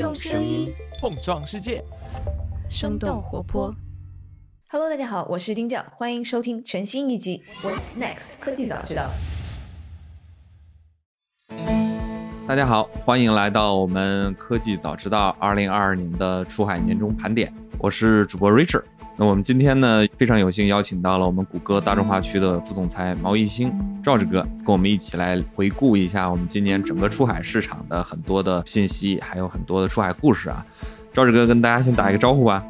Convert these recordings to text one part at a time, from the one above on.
用声音碰撞世界，生动活泼。Hello，大家好，我是丁教，欢迎收听全新一集《What's Next 科技早知道》。大家好，欢迎来到我们科技早知道二零二二年的出海年终盘点，我是主播 Richard。那我们今天呢，非常有幸邀请到了我们谷歌大中华区的副总裁毛一星赵志哥，跟我们一起来回顾一下我们今年整个出海市场的很多的信息，还有很多的出海故事啊。赵志哥跟大家先打一个招呼吧。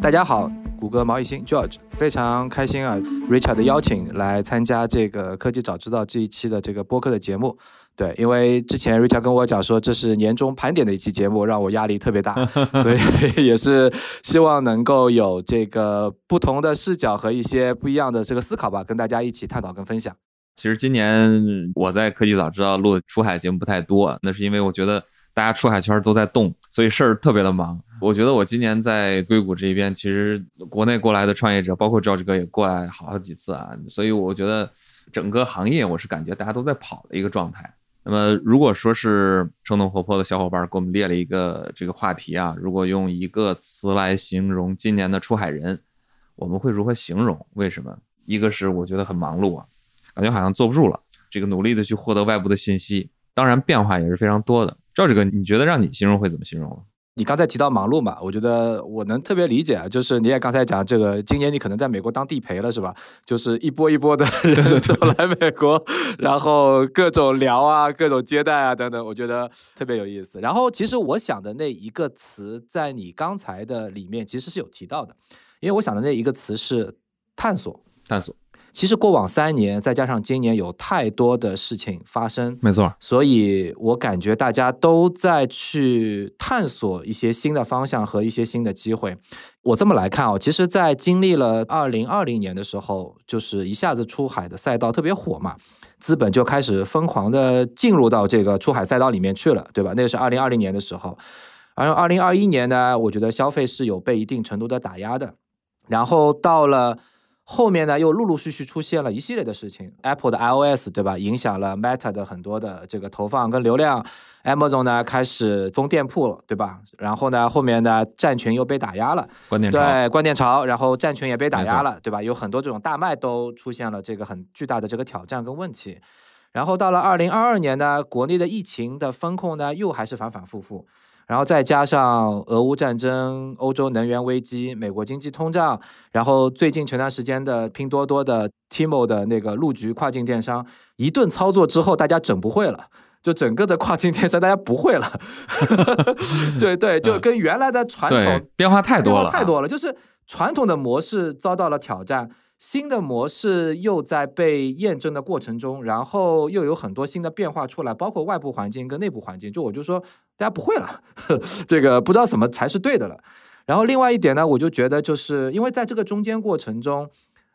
大家好，谷歌毛一星 George，非常开心啊，Richard 的邀请来参加这个科技早知道这一期的这个播客的节目。对，因为之前 Richard 跟我讲说这是年终盘点的一期节目，让我压力特别大，所以 也是希望能够有这个不同的视角和一些不一样的这个思考吧，跟大家一起探讨跟分享。其实今年我在科技早知道录的出海节目不太多，那是因为我觉得大家出海圈都在动，所以事儿特别的忙。我觉得我今年在硅谷这边，其实国内过来的创业者，包括赵志哥也过来好几次啊，所以我觉得整个行业我是感觉大家都在跑的一个状态。那么，如果说是生动活泼的小伙伴给我们列了一个这个话题啊，如果用一个词来形容今年的出海人，我们会如何形容？为什么？一个是我觉得很忙碌啊，感觉好像坐不住了，这个努力的去获得外部的信息，当然变化也是非常多的。赵志哥，你觉得让你形容会怎么形容？你刚才提到忙碌嘛，我觉得我能特别理解啊，就是你也刚才讲这个，今年你可能在美国当地陪了是吧？就是一波一波的 人都来美国，然后各种聊啊，各种接待啊等等，我觉得特别有意思。然后其实我想的那一个词，在你刚才的里面其实是有提到的，因为我想的那一个词是探索，探索。其实过往三年，再加上今年有太多的事情发生，没错，所以我感觉大家都在去探索一些新的方向和一些新的机会。我这么来看啊，其实，在经历了二零二零年的时候，就是一下子出海的赛道特别火嘛，资本就开始疯狂的进入到这个出海赛道里面去了，对吧？那个是二零二零年的时候，而二零二一年呢，我觉得消费是有被一定程度的打压的，然后到了。后面呢，又陆陆续续出现了一系列的事情，Apple 的 iOS 对吧，影响了 Meta 的很多的这个投放跟流量，Amazon 呢开始封店铺了对吧？然后呢，后面呢站群又被打压了，关店潮，对，关店潮，然后站群也被打压了，对吧？有很多这种大卖都出现了这个很巨大的这个挑战跟问题，然后到了二零二二年呢，国内的疫情的风控呢又还是反反复复。然后再加上俄乌战争、欧洲能源危机、美国经济通胀，然后最近前段时间的拼多多的 Timo 的那个入局跨境电商一顿操作之后，大家整不会了，就整个的跨境电商大家不会了，对对，就跟原来的传统变化太多了，太多了，就是传统的模式遭到了挑战。新的模式又在被验证的过程中，然后又有很多新的变化出来，包括外部环境跟内部环境。就我就说，大家不会了，这个不知道怎么才是对的了。然后另外一点呢，我就觉得，就是因为在这个中间过程中，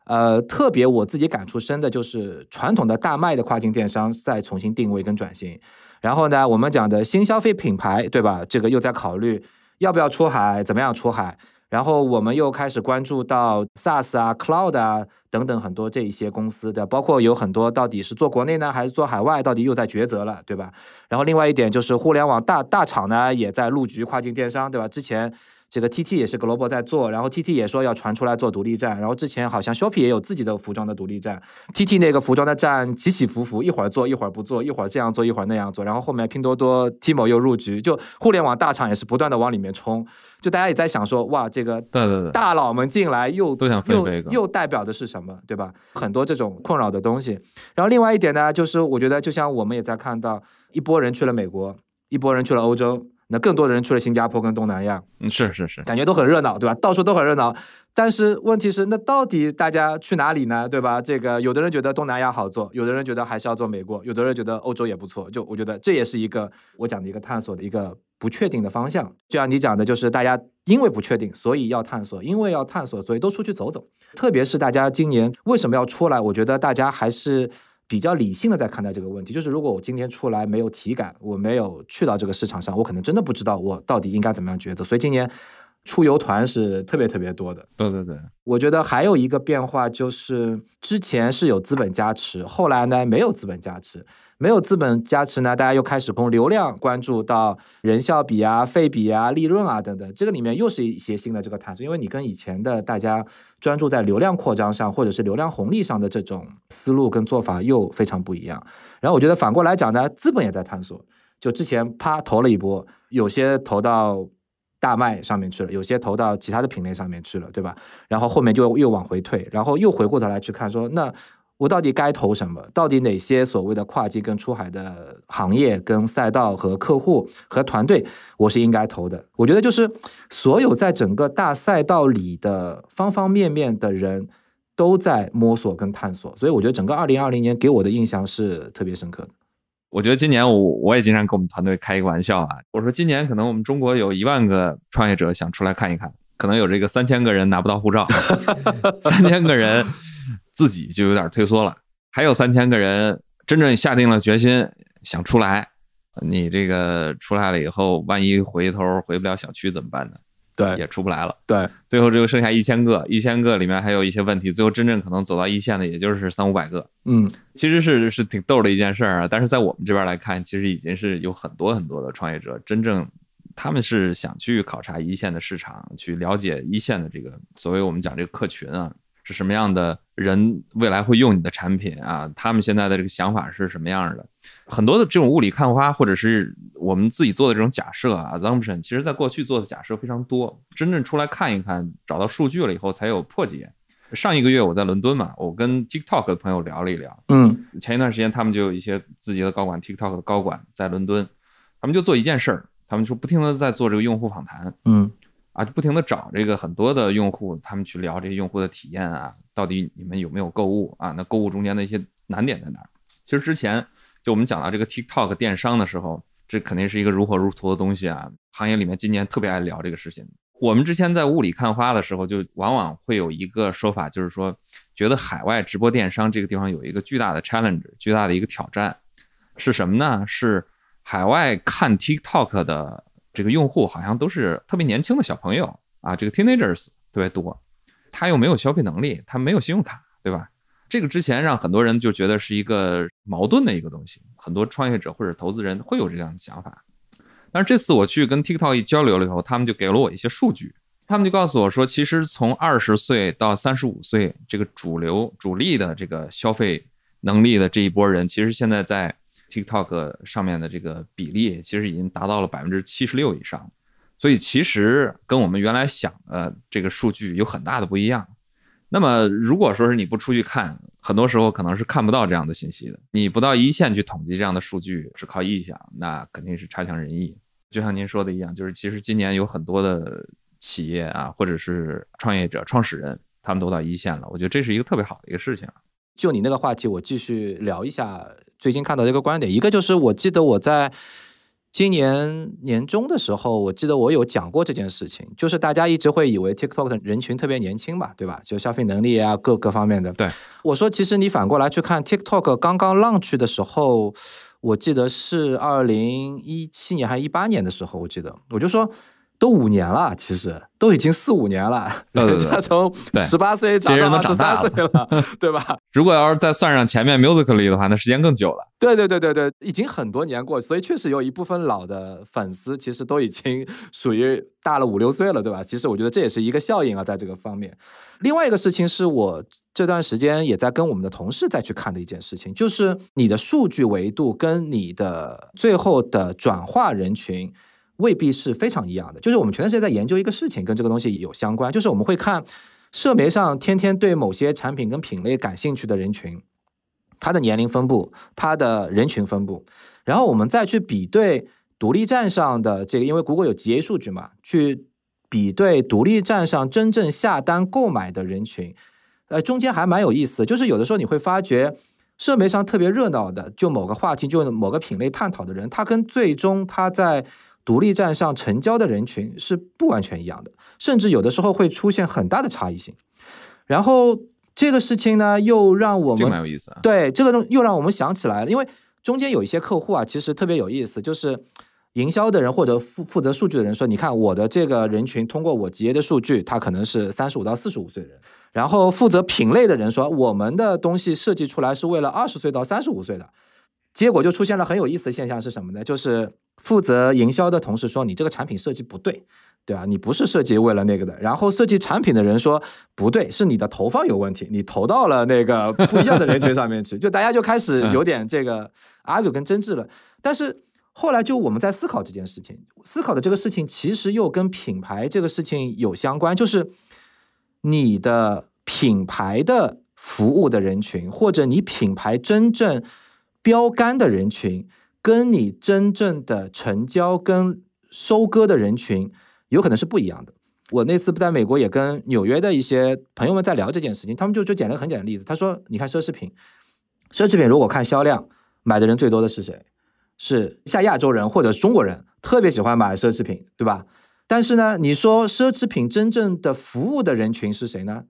呃，特别我自己感触深的就是传统的大卖的跨境电商在重新定位跟转型。然后呢，我们讲的新消费品牌，对吧？这个又在考虑要不要出海，怎么样出海。然后我们又开始关注到 SaaS 啊、Cloud 啊等等很多这一些公司的，包括有很多到底是做国内呢还是做海外，到底又在抉择了，对吧？然后另外一点就是互联网大大厂呢也在入局跨境电商，对吧？之前。这个 T T 也是 Global 在做，然后 T T 也说要传出来做独立站，然后之前好像 Shopee 也有自己的服装的独立站，T T 那个服装的站起起伏伏，一会儿做一会儿不做，一会儿这样做一会儿那样做，然后后面拼多多 Timo 又入局，就互联网大厂也是不断的往里面冲，就大家也在想说，哇，这个对对对，大佬们进来又都想又又代表的是什么，对吧？很多这种困扰的东西。然后另外一点呢，就是我觉得就像我们也在看到，一波人去了美国，一波人去了欧洲。那更多的人去了新加坡跟东南亚，嗯，是是是，感觉都很热闹，对吧？到处都很热闹。但是问题是，那到底大家去哪里呢？对吧？这个有的人觉得东南亚好做，有的人觉得还是要做美国，有的人觉得欧洲也不错。就我觉得这也是一个我讲的一个探索的一个不确定的方向。就像你讲的，就是大家因为不确定，所以要探索；因为要探索，所以都出去走走。特别是大家今年为什么要出来？我觉得大家还是。比较理性的在看待这个问题，就是如果我今天出来没有体感，我没有去到这个市场上，我可能真的不知道我到底应该怎么样抉择。所以今年出游团是特别特别多的。对对对，我觉得还有一个变化就是，之前是有资本加持，后来呢没有资本加持。没有资本加持呢，大家又开始从流量关注到人效比啊、费比啊、利润啊等等，这个里面又是一些新的这个探索，因为你跟以前的大家专注在流量扩张上或者是流量红利上的这种思路跟做法又非常不一样。然后我觉得反过来讲呢，资本也在探索，就之前啪投了一波，有些投到大麦上面去了，有些投到其他的品类上面去了，对吧？然后后面就又往回退，然后又回过头来去看说，那我到底该投什么？到底哪些所谓的跨境跟出海的行业、跟赛道和客户和团队，我是应该投的？我觉得就是所有在整个大赛道里的方方面面的人都在摸索跟探索，所以我觉得整个二零二零年给我的印象是特别深刻的。我觉得今年我我也经常跟我们团队开一个玩笑啊，我说今年可能我们中国有一万个创业者想出来看一看，可能有这个三千个人拿不到护照，三千个人自己就有点退缩了，还有三千个人真正下定了决心想出来。你这个出来了以后，万一回头回不了小区怎么办呢？对也出不来了。对，最后只有剩下一千个，一千个里面还有一些问题，最后真正可能走到一线的也就是三五百个。嗯，其实是是挺逗的一件事儿啊，但是在我们这边来看，其实已经是有很多很多的创业者，真正他们是想去考察一线的市场，去了解一线的这个所谓我们讲这个客群啊，是什么样的人，未来会用你的产品啊，他们现在的这个想法是什么样的。很多的这种雾里看花，或者是我们自己做的这种假设啊 assumption，其实在过去做的假设非常多，真正出来看一看，找到数据了以后才有破解。上一个月我在伦敦嘛，我跟 TikTok 的朋友聊了一聊，嗯前一段时间他们就有一些自己的高管，TikTok 的高管在伦敦，他们就做一件事儿，他们就不停的在做这个用户访谈嗯啊，就不停的找这个很多的用户，他们去聊这些用户的体验啊，到底你们有没有购物啊？那购物中间的一些难点在哪儿？其实之前就我们讲到这个 TikTok 电商的时候，这肯定是一个如火如荼的东西啊，行业里面今年特别爱聊这个事情。我们之前在雾里看花的时候，就往往会有一个说法，就是说，觉得海外直播电商这个地方有一个巨大的 challenge，巨大的一个挑战，是什么呢？是海外看 TikTok 的这个用户好像都是特别年轻的小朋友啊，这个 teenagers 特别多，他又没有消费能力，他没有信用卡，对吧？这个之前让很多人就觉得是一个矛盾的一个东西，很多创业者或者投资人会有这样的想法。但是这次我去跟 TikTok 一交流了以后，他们就给了我一些数据，他们就告诉我说，其实从二十岁到三十五岁这个主流主力的这个消费能力的这一波人，其实现在在 TikTok 上面的这个比例，其实已经达到了百分之七十六以上。所以其实跟我们原来想的这个数据有很大的不一样。那么如果说是你不出去看，很多时候可能是看不到这样的信息的。你不到一线去统计这样的数据，只靠臆想，那肯定是差强人意。就像您说的一样，就是其实今年有很多的企业啊，或者是创业者、创始人，他们都到一线了。我觉得这是一个特别好的一个事情。就你那个话题，我继续聊一下最近看到的一个观点。一个就是我记得我在今年年中的时候，我记得我有讲过这件事情，就是大家一直会以为 TikTok 的人群特别年轻吧，对吧？就消费能力啊，各各方面的。对，我说其实你反过来去看 TikTok 刚刚 launch 的时候，我记得是二零一七年还是一八年的时候，我记得我就说。都五年了，其实都已经四五年了，对对对 人家从十八岁长到二十三岁了，对吧？如果要是再算上前面 Musically 的话，那时间更久了。对对对对对，已经很多年过，所以确实有一部分老的粉丝其实都已经属于大了五六岁了，对吧？其实我觉得这也是一个效应啊，在这个方面。另外一个事情是我这段时间也在跟我们的同事再去看的一件事情，就是你的数据维度跟你的最后的转化人群。未必是非常一样的，就是我们前段时间在研究一个事情，跟这个东西有相关，就是我们会看社媒上天天对某些产品跟品类感兴趣的人群，他的年龄分布，他的人群分布，然后我们再去比对独立站上的这个，因为谷歌有 GA 数据嘛，去比对独立站上真正下单购买的人群，呃，中间还蛮有意思，就是有的时候你会发觉。社媒上特别热闹的，就某个话题，就某个品类探讨的人，他跟最终他在独立站上成交的人群是不完全一样的，甚至有的时候会出现很大的差异性。然后这个事情呢，又让我这个们蛮有意思啊。对这个东又让我们想起来了，因为中间有一些客户啊，其实特别有意思，就是营销的人或者负负责数据的人说，你看我的这个人群通过我企业的数据，他可能是三十五到四十五岁的人。然后负责品类的人说，我们的东西设计出来是为了二十岁到三十五岁的。结果就出现了很有意思的现象是什么呢？就是负责营销的同事说，你这个产品设计不对。对啊，你不是设计为了那个的。然后设计产品的人说不对，是你的投放有问题，你投到了那个不一样的人群上面去。就大家就开始有点这个 argue 跟争执了。但是后来就我们在思考这件事情，思考的这个事情其实又跟品牌这个事情有相关，就是你的品牌的服务的人群，或者你品牌真正标杆的人群，跟你真正的成交跟收割的人群。有可能是不一样的。我那次不在美国，也跟纽约的一些朋友们在聊这件事情，他们就就讲了个很简单的例子。他说：“你看奢侈品，奢侈品如果看销量，买的人最多的是谁？是像亚洲人或者中国人，特别喜欢买奢侈品，对吧？但是呢，你说奢侈品真正的服务的人群是谁呢？”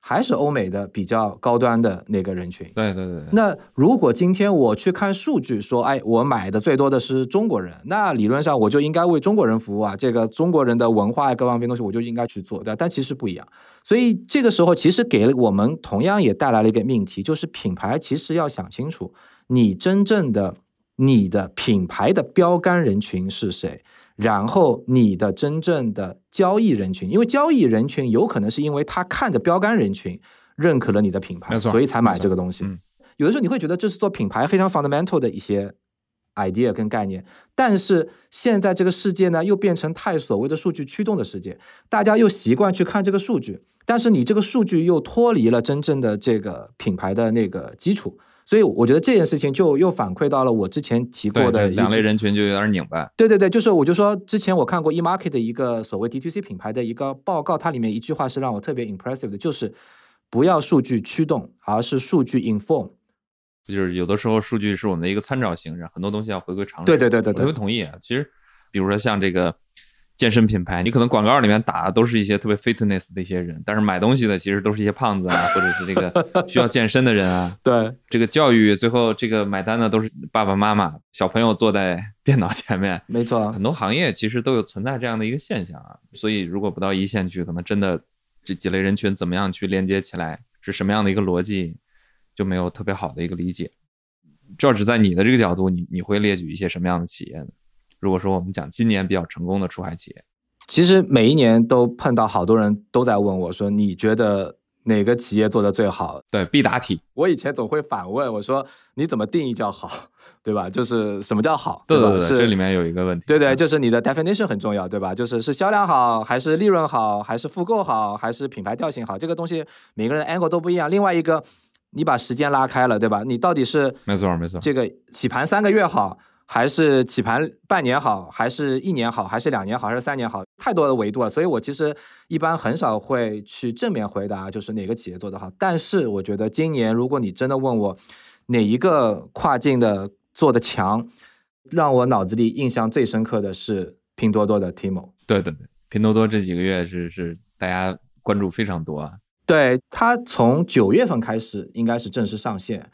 还是欧美的比较高端的那个人群。对对对。那如果今天我去看数据，说，哎，我买的最多的是中国人，那理论上我就应该为中国人服务啊。这个中国人的文化各方面东西，我就应该去做，对但其实不一样。所以这个时候，其实给了我们同样也带来了一个命题，就是品牌其实要想清楚，你真正的你的品牌的标杆人群是谁。然后你的真正的交易人群，因为交易人群有可能是因为他看着标杆人群认可了你的品牌，所以才买这个东西。有的时候你会觉得这是做品牌非常 fundamental 的一些 idea 跟概念，但是现在这个世界呢又变成太所谓的数据驱动的世界，大家又习惯去看这个数据，但是你这个数据又脱离了真正的这个品牌的那个基础。所以我觉得这件事情就又反馈到了我之前提过的两类人群就有点拧巴。对对对，就是我就说之前我看过 eMarket 的一个所谓 DTC 品牌的一个报告，它里面一句话是让我特别 impressive 的，就是不要数据驱动，而是数据 inform。就是有的时候数据是我们的一个参照形式，很多东西要回归常识。对对对对对，我同意。啊其实比如说像这个。健身品牌，你可能广告里面打的都是一些特别 fitness 的一些人，但是买东西的其实都是一些胖子啊，或者是这个需要健身的人啊。对，这个教育最后这个买单的都是爸爸妈妈，小朋友坐在电脑前面。没错，很多行业其实都有存在这样的一个现象啊。所以如果不到一线去，可能真的这几类人群怎么样去连接起来，是什么样的一个逻辑，就没有特别好的一个理解。这要只在你的这个角度，你你会列举一些什么样的企业呢？如果说我们讲今年比较成功的出海企业，其实每一年都碰到好多人都在问我说：“你觉得哪个企业做的最好？”对，必答题。我以前总会反问我说：“你怎么定义叫好？对吧？就是什么叫好？对对对这里面有一个问题。对对，就是你的 definition 很重要，对吧？就是是销量好，还是利润好，还是复购好，还是品牌调性好？这个东西每个人 angle 都不一样。另外一个，你把时间拉开了，对吧？你到底是没错没错，这个洗盘三个月好。还是起盘半年好，还是一年好，还是两年好，还是三年好？太多的维度了，所以我其实一般很少会去正面回答，就是哪个企业做得好。但是我觉得今年，如果你真的问我哪一个跨境的做的强，让我脑子里印象最深刻的是拼多多的 Timo。对对对，拼多多这几个月是是大家关注非常多啊。对它从九月份开始应该是正式上线。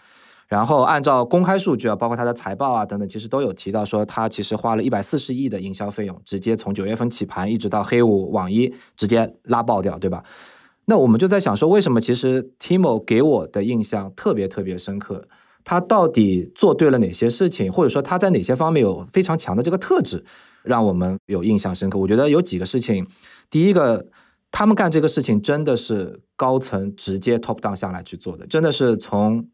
然后按照公开数据啊，包括它的财报啊等等，其实都有提到说，它其实花了一百四十亿的营销费用，直接从九月份起盘，一直到黑五网一直接拉爆掉，对吧？那我们就在想说，为什么其实 Timo 给我的印象特别特别深刻？他到底做对了哪些事情，或者说他在哪些方面有非常强的这个特质，让我们有印象深刻？我觉得有几个事情，第一个，他们干这个事情真的是高层直接 top down 下来去做的，真的是从。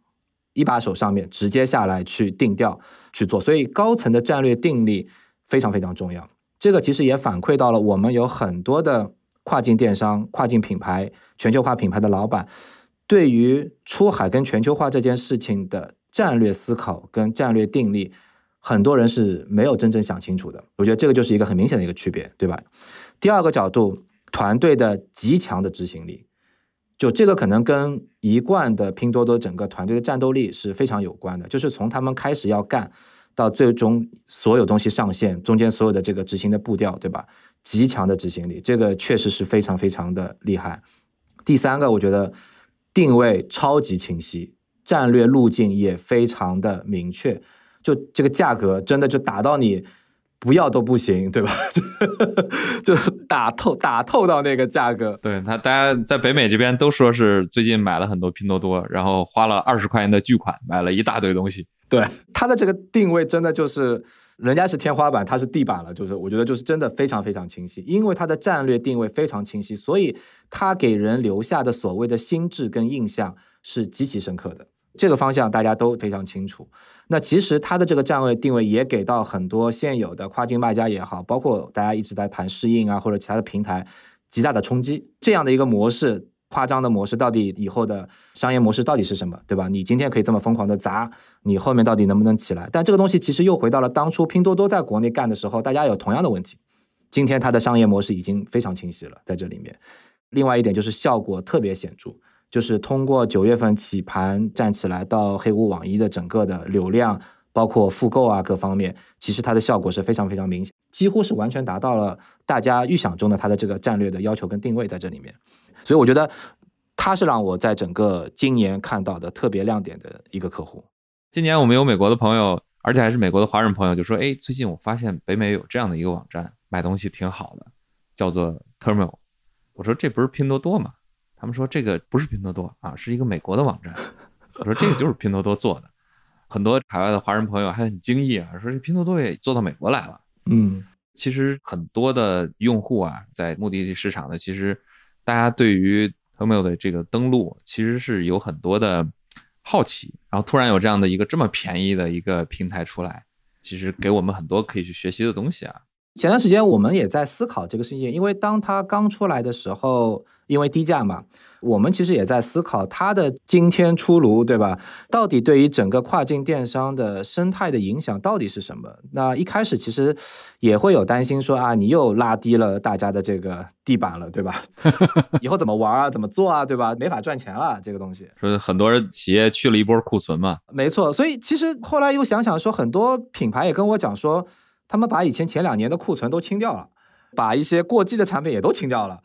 一把手上面直接下来去定调去做，所以高层的战略定力非常非常重要。这个其实也反馈到了我们有很多的跨境电商、跨境品牌、全球化品牌的老板，对于出海跟全球化这件事情的战略思考跟战略定力，很多人是没有真正想清楚的。我觉得这个就是一个很明显的一个区别，对吧？第二个角度，团队的极强的执行力。就这个可能跟一贯的拼多多整个团队的战斗力是非常有关的，就是从他们开始要干到最终所有东西上线，中间所有的这个执行的步调，对吧？极强的执行力，这个确实是非常非常的厉害。第三个，我觉得定位超级清晰，战略路径也非常的明确，就这个价格真的就打到你不要都不行，对吧？就打透打透到那个价格。对他，大家在北美这边都说是最近买了很多拼多多，然后花了二十块钱的巨款买了一大堆东西。对它的这个定位真的就是人家是天花板，它是地板了，就是我觉得就是真的非常非常清晰，因为它的战略定位非常清晰，所以它给人留下的所谓的心智跟印象是极其深刻的。这个方向大家都非常清楚。那其实它的这个站位定位也给到很多现有的跨境卖家也好，包括大家一直在谈适应啊或者其他的平台极大的冲击。这样的一个模式，夸张的模式，到底以后的商业模式到底是什么，对吧？你今天可以这么疯狂的砸，你后面到底能不能起来？但这个东西其实又回到了当初拼多多在国内干的时候，大家有同样的问题。今天它的商业模式已经非常清晰了，在这里面。另外一点就是效果特别显著。就是通过九月份起盘站起来到黑五网一的整个的流量，包括复购啊各方面，其实它的效果是非常非常明显，几乎是完全达到了大家预想中的它的这个战略的要求跟定位在这里面。所以我觉得它是让我在整个今年看到的特别亮点的一个客户。今年我们有美国的朋友，而且还是美国的华人朋友，就说：“哎，最近我发现北美有这样的一个网站，买东西挺好的，叫做 Terminal。”我说：“这不是拼多多吗？”他们说这个不是拼多多啊，是一个美国的网站。我说这个就是拼多多做的。很多海外的华人朋友还很惊异啊，说这拼多多也做到美国来了。嗯，其实很多的用户啊，在目的地市场的，其实大家对于 e i l 的这个登录，其实是有很多的好奇。然后突然有这样的一个这么便宜的一个平台出来，其实给我们很多可以去学习的东西啊。前段时间我们也在思考这个事情，因为当它刚出来的时候。因为低价嘛，我们其实也在思考它的今天出炉，对吧？到底对于整个跨境电商的生态的影响到底是什么？那一开始其实也会有担心，说啊，你又拉低了大家的这个地板了，对吧？以后怎么玩啊？怎么做啊？对吧？没法赚钱了，这个东西。说很多人企业去了一波库存嘛。没错，所以其实后来又想想说，很多品牌也跟我讲说，他们把以前前两年的库存都清掉了，把一些过季的产品也都清掉了。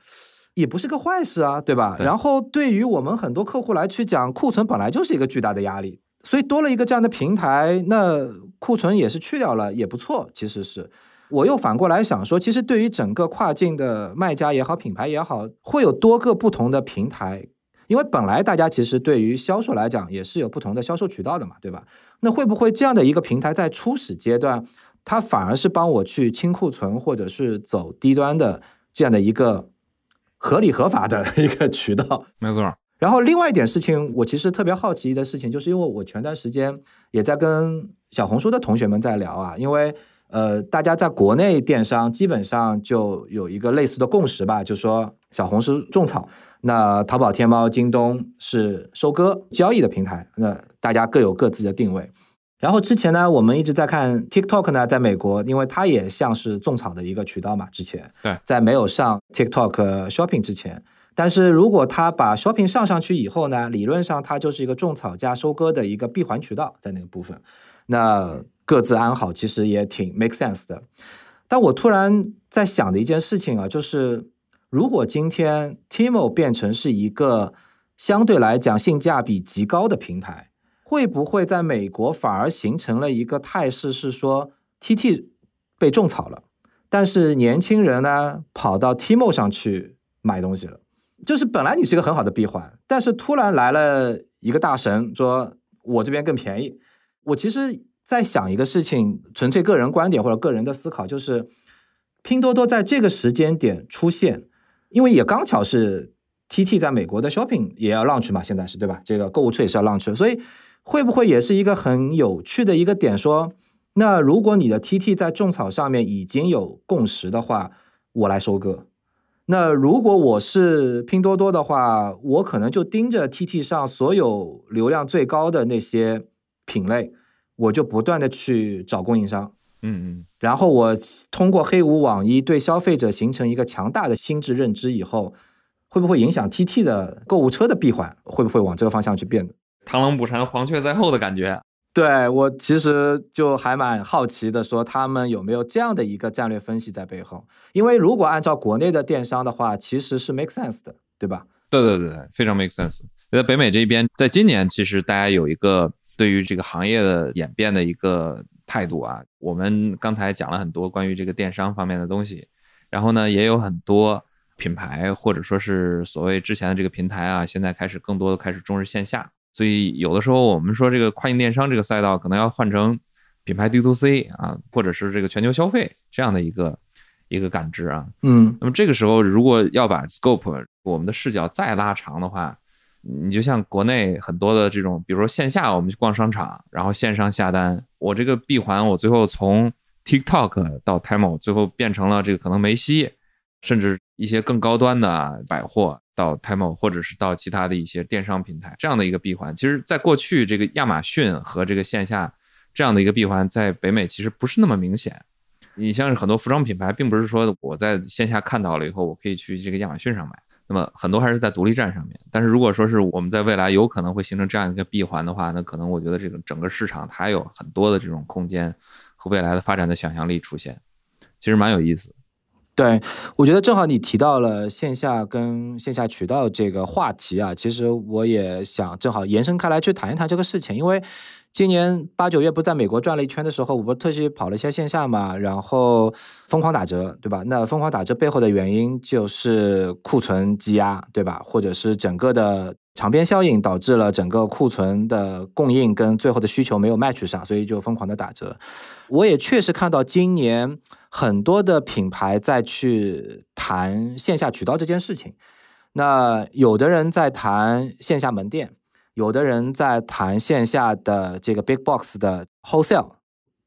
也不是个坏事啊，对吧？然后对于我们很多客户来去讲，库存本来就是一个巨大的压力，所以多了一个这样的平台，那库存也是去掉了，也不错。其实是，我又反过来想说，其实对于整个跨境的卖家也好，品牌也好，会有多个不同的平台，因为本来大家其实对于销售来讲也是有不同的销售渠道的嘛，对吧？那会不会这样的一个平台在初始阶段，它反而是帮我去清库存，或者是走低端的这样的一个？合理合法的 一个渠道，没错。然后另外一点事情，我其实特别好奇的事情，就是因为我前段时间也在跟小红书的同学们在聊啊，因为呃，大家在国内电商基本上就有一个类似的共识吧，就说小红书种草，那淘宝、天猫、京东是收割交易的平台，那大家各有各自的定位。然后之前呢，我们一直在看 TikTok 呢，在美国，因为它也像是种草的一个渠道嘛。之前对，在没有上 TikTok Shopping 之前，但是如果它把 Shopping 上上去以后呢，理论上它就是一个种草加收割的一个闭环渠道，在那个部分，那各自安好，其实也挺 make sense 的。但我突然在想的一件事情啊，就是如果今天 Timo 变成是一个相对来讲性价比极高的平台。会不会在美国反而形成了一个态势，是说 T T 被种草了，但是年轻人呢跑到 Timo 上去买东西了，就是本来你是一个很好的闭环，但是突然来了一个大神，说我这边更便宜。我其实在想一个事情，纯粹个人观点或者个人的思考，就是拼多多在这个时间点出现，因为也刚巧是 T T 在美国的 shopping 也要 launch 嘛，现在是对吧？这个购物车也是要 launch，所以。会不会也是一个很有趣的一个点？说，那如果你的 TT 在种草上面已经有共识的话，我来收割。那如果我是拼多多的话，我可能就盯着 TT 上所有流量最高的那些品类，我就不断的去找供应商。嗯嗯。然后我通过黑五网一对消费者形成一个强大的心智认知以后，会不会影响 TT 的购物车的闭环？会不会往这个方向去变？螳螂捕蝉，黄雀在后的感觉。对我其实就还蛮好奇的，说他们有没有这样的一个战略分析在背后？因为如果按照国内的电商的话，其实是 make sense 的，对吧？对对对，非常 make sense。在北美这边，在今年其实大家有一个对于这个行业的演变的一个态度啊。我们刚才讲了很多关于这个电商方面的东西，然后呢，也有很多品牌或者说是所谓之前的这个平台啊，现在开始更多的开始重视线下。所以有的时候我们说这个跨境电商这个赛道可能要换成品牌 D to C 啊，或者是这个全球消费这样的一个一个感知啊。嗯，那么这个时候如果要把 scope 我们的视角再拉长的话，你就像国内很多的这种，比如说线下我们去逛商场，然后线上下单，我这个闭环我最后从 TikTok 到 Temu，最后变成了这个可能梅西，甚至一些更高端的百货到 Temu，或者是到其他的一些电商平台这样的一个闭环。其实，在过去这个亚马逊和这个线下这样的一个闭环，在北美其实不是那么明显。你像是很多服装品牌，并不是说我在线下看到了以后，我可以去这个亚马逊上买。那么很多还是在独立站上面，但是如果说是我们在未来有可能会形成这样一个闭环的话，那可能我觉得这个整个市场它有很多的这种空间和未来的发展的想象力出现，其实蛮有意思。对，我觉得正好你提到了线下跟线下渠道这个话题啊，其实我也想正好延伸开来去谈一谈这个事情，因为。今年八九月不在美国转了一圈的时候，我不特意跑了一下线下嘛，然后疯狂打折，对吧？那疯狂打折背后的原因就是库存积压，对吧？或者是整个的长边效应导致了整个库存的供应跟最后的需求没有 match 上，所以就疯狂的打折。我也确实看到今年很多的品牌在去谈线下渠道这件事情，那有的人在谈线下门店。有的人在谈线下的这个 big box 的 wholesale，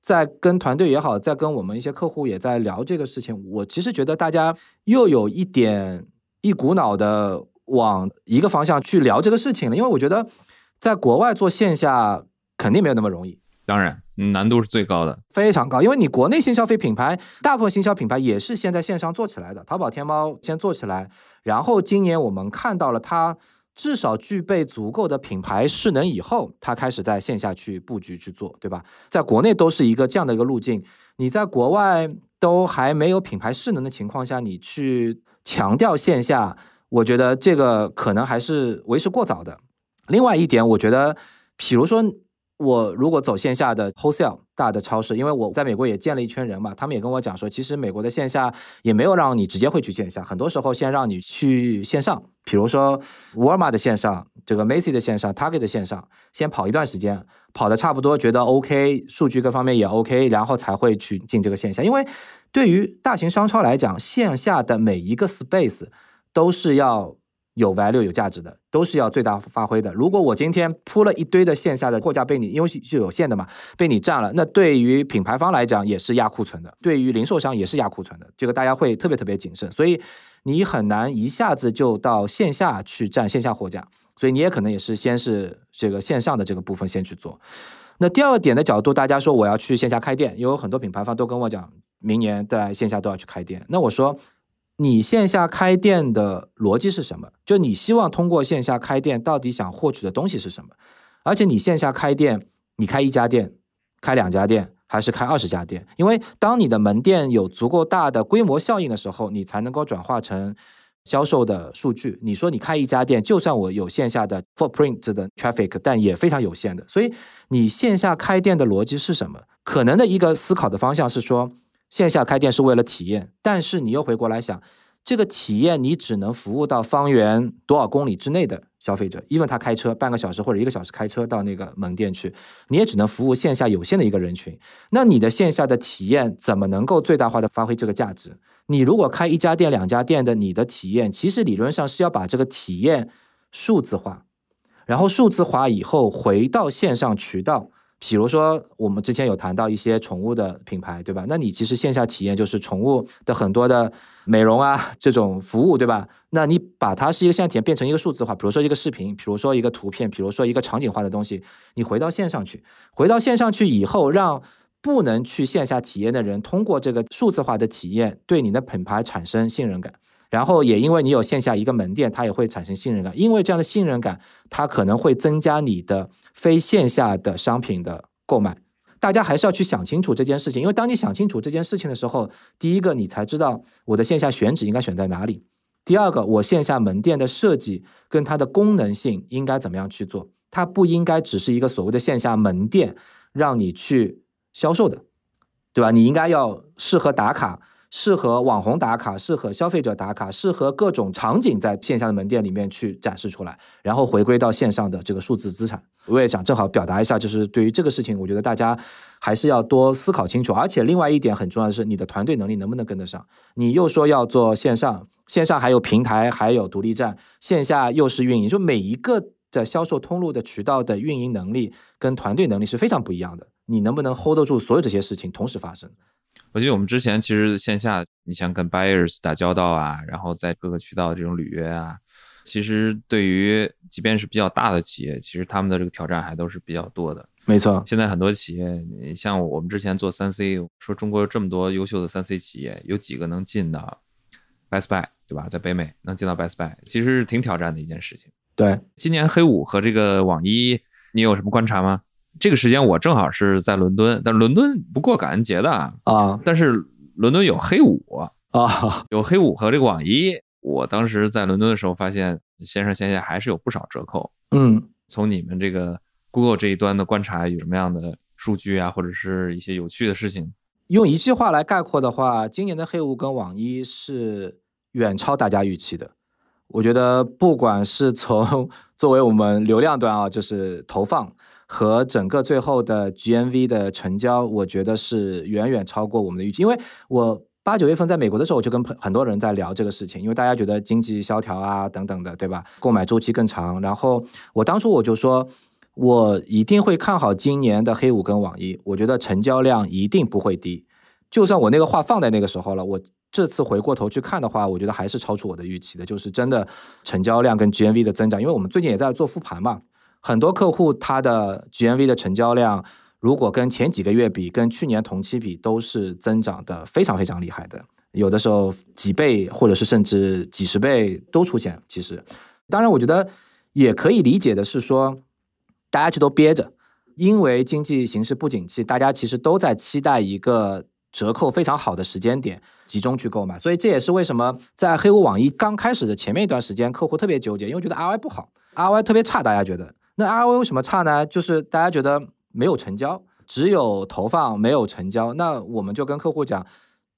在跟团队也好，在跟我们一些客户也在聊这个事情。我其实觉得大家又有一点一股脑的往一个方向去聊这个事情了，因为我觉得在国外做线下肯定没有那么容易，当然难度是最高的，非常高。因为你国内新消费品牌，大部分新消品牌也是先在线上做起来的，淘宝、天猫先做起来，然后今年我们看到了它。至少具备足够的品牌势能以后，它开始在线下去布局去做，对吧？在国内都是一个这样的一个路径。你在国外都还没有品牌势能的情况下，你去强调线下，我觉得这个可能还是为时过早的。另外一点，我觉得，比如说。我如果走线下的 wholesale 大的超市，因为我在美国也见了一圈人嘛，他们也跟我讲说，其实美国的线下也没有让你直接会去线下，很多时候先让你去线上，比如说沃尔玛的线上，这个 Macy 的线上，Target 的线上，先跑一段时间，跑的差不多，觉得 OK，数据各方面也 OK，然后才会去进这个线下。因为对于大型商超来讲，线下的每一个 space 都是要。有 value 有价值的，都是要最大发挥的。如果我今天铺了一堆的线下的货架被你，因为是有限的嘛，被你占了，那对于品牌方来讲也是压库存的，对于零售商也是压库存的。这个大家会特别特别谨慎，所以你很难一下子就到线下去占线下货架，所以你也可能也是先是这个线上的这个部分先去做。那第二点的角度，大家说我要去线下开店，有很多品牌方都跟我讲，明年在线下都要去开店。那我说。你线下开店的逻辑是什么？就你希望通过线下开店，到底想获取的东西是什么？而且你线下开店，你开一家店、开两家店，还是开二十家店？因为当你的门店有足够大的规模效应的时候，你才能够转化成销售的数据。你说你开一家店，就算我有线下的 footprint 的 traffic，但也非常有限的。所以你线下开店的逻辑是什么？可能的一个思考的方向是说。线下开店是为了体验，但是你又回过来想，这个体验你只能服务到方圆多少公里之内的消费者，因为他开车半个小时或者一个小时开车到那个门店去，你也只能服务线下有限的一个人群。那你的线下的体验怎么能够最大化的发挥这个价值？你如果开一家店、两家店的，你的体验其实理论上是要把这个体验数字化，然后数字化以后回到线上渠道。比如说，我们之前有谈到一些宠物的品牌，对吧？那你其实线下体验就是宠物的很多的美容啊 这种服务，对吧？那你把它是一个线下体验变成一个数字化，比如说一个视频，比如说一个图片，比如说一个场景化的东西，你回到线上去，回到线上去以后，让不能去线下体验的人通过这个数字化的体验，对你的品牌产生信任感。然后也因为你有线下一个门店，它也会产生信任感。因为这样的信任感，它可能会增加你的非线下的商品的购买。大家还是要去想清楚这件事情，因为当你想清楚这件事情的时候，第一个你才知道我的线下选址应该选在哪里；第二个，我线下门店的设计跟它的功能性应该怎么样去做；它不应该只是一个所谓的线下门店，让你去销售的，对吧？你应该要适合打卡。适合网红打卡，适合消费者打卡，适合各种场景在线下的门店里面去展示出来，然后回归到线上的这个数字资产。我也想正好表达一下，就是对于这个事情，我觉得大家还是要多思考清楚。而且另外一点很重要的是，你的团队能力能不能跟得上？你又说要做线上，线上还有平台，还有独立站，线下又是运营，就每一个的销售通路的渠道的运营能力跟团队能力是非常不一样的。你能不能 hold 得住所有这些事情同时发生？我记得我们之前其实线下，你像跟 buyers 打交道啊，然后在各个渠道这种履约啊，其实对于即便是比较大的企业，其实他们的这个挑战还都是比较多的。没错，现在很多企业，你像我们之前做三 C，说中国这么多优秀的三 C 企业，有几个能进到 Best Buy，对吧？在北美能进到 Best Buy，其实是挺挑战的一件事情。对，今年黑五和这个网一，你有什么观察吗？这个时间我正好是在伦敦，但伦敦不过感恩节的啊。但是伦敦有黑五啊，有黑五和这个网一。我当时在伦敦的时候，发现线上线下还是有不少折扣。嗯，从你们这个 Google 这一端的观察，有什么样的数据啊，或者是一些有趣的事情？用一句话来概括的话，今年的黑五跟网一是远超大家预期的。我觉得，不管是从 作为我们流量端啊，就是投放。和整个最后的 GMV 的成交，我觉得是远远超过我们的预期。因为我八九月份在美国的时候，我就跟很多人在聊这个事情，因为大家觉得经济萧条啊等等的，对吧？购买周期更长。然后我当初我就说，我一定会看好今年的黑五跟网易，我觉得成交量一定不会低。就算我那个话放在那个时候了，我这次回过头去看的话，我觉得还是超出我的预期的，就是真的成交量跟 GMV 的增长。因为我们最近也在做复盘嘛。很多客户他的 GMV 的成交量，如果跟前几个月比，跟去年同期比，都是增长的非常非常厉害的，有的时候几倍，或者是甚至几十倍都出现。其实，当然，我觉得也可以理解的是说，大家就都憋着，因为经济形势不景气，大家其实都在期待一个折扣非常好的时间点，集中去购买。所以这也是为什么在黑五网易刚开始的前面一段时间，客户特别纠结，因为觉得 ROI 不好，ROI 特别差，大家觉得。那 ROI 为什么差呢？就是大家觉得没有成交，只有投放没有成交。那我们就跟客户讲，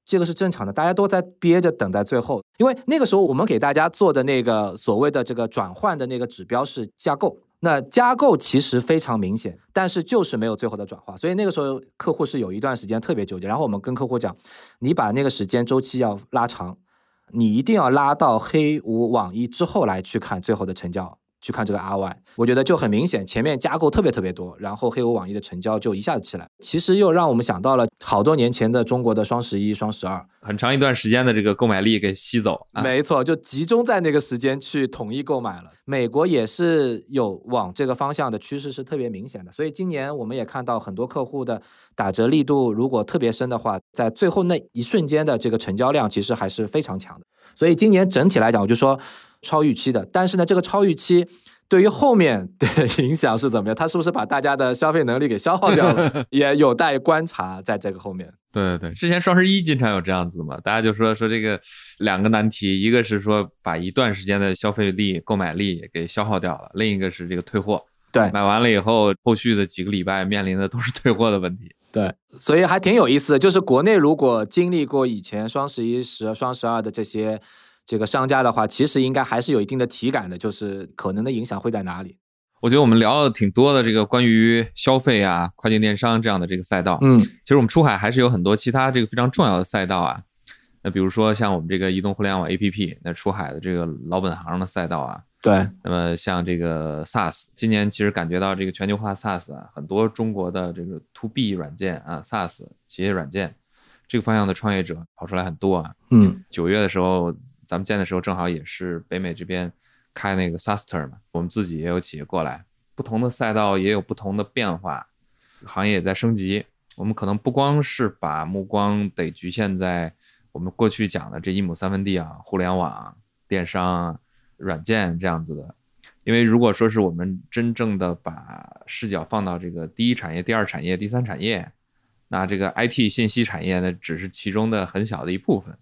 这个是正常的，大家都在憋着等待最后。因为那个时候我们给大家做的那个所谓的这个转换的那个指标是加购，那加购其实非常明显，但是就是没有最后的转化。所以那个时候客户是有一段时间特别纠结。然后我们跟客户讲，你把那个时间周期要拉长，你一定要拉到黑五网一之后来去看最后的成交。去看这个 RY，我觉得就很明显，前面加购特别特别多，然后黑五网易的成交就一下子起来，其实又让我们想到了好多年前的中国的双十一、双十二，很长一段时间的这个购买力给吸走。没错，就集中在那个时间去统一购买了。美国也是有往这个方向的趋势是特别明显的，所以今年我们也看到很多客户的打折力度如果特别深的话，在最后那一瞬间的这个成交量其实还是非常强的。所以今年整体来讲，我就说。超预期的，但是呢，这个超预期对于后面 的影响是怎么样？它是不是把大家的消费能力给消耗掉了？也有待观察。在这个后面，对对对，之前双十一经常有这样子嘛，大家就说说这个两个难题，一个是说把一段时间的消费力、购买力给消耗掉了，另一个是这个退货。对，买完了以后，后续的几个礼拜面临的都是退货的问题。对，所以还挺有意思的，就是国内如果经历过以前双十一、十、双十二的这些。这个商家的话，其实应该还是有一定的体感的，就是可能的影响会在哪里？我觉得我们聊了挺多的这个关于消费啊、跨境电商这样的这个赛道。嗯，其实我们出海还是有很多其他这个非常重要的赛道啊。那比如说像我们这个移动互联网 APP，那出海的这个老本行的赛道啊。对。那么像这个 SaaS，今年其实感觉到这个全球化 SaaS 啊，很多中国的这个 To B 软件啊，SaaS 企业软件这个方向的创业者跑出来很多啊。嗯。九月的时候。咱们见的时候正好也是北美这边开那个 Suster 嘛，我们自己也有企业过来，不同的赛道也有不同的变化，行业也在升级。我们可能不光是把目光得局限在我们过去讲的这一亩三分地啊，互联网、电商、软件这样子的，因为如果说是我们真正的把视角放到这个第一产业、第二产业、第三产业，那这个 IT 信息产业呢，只是其中的很小的一部分。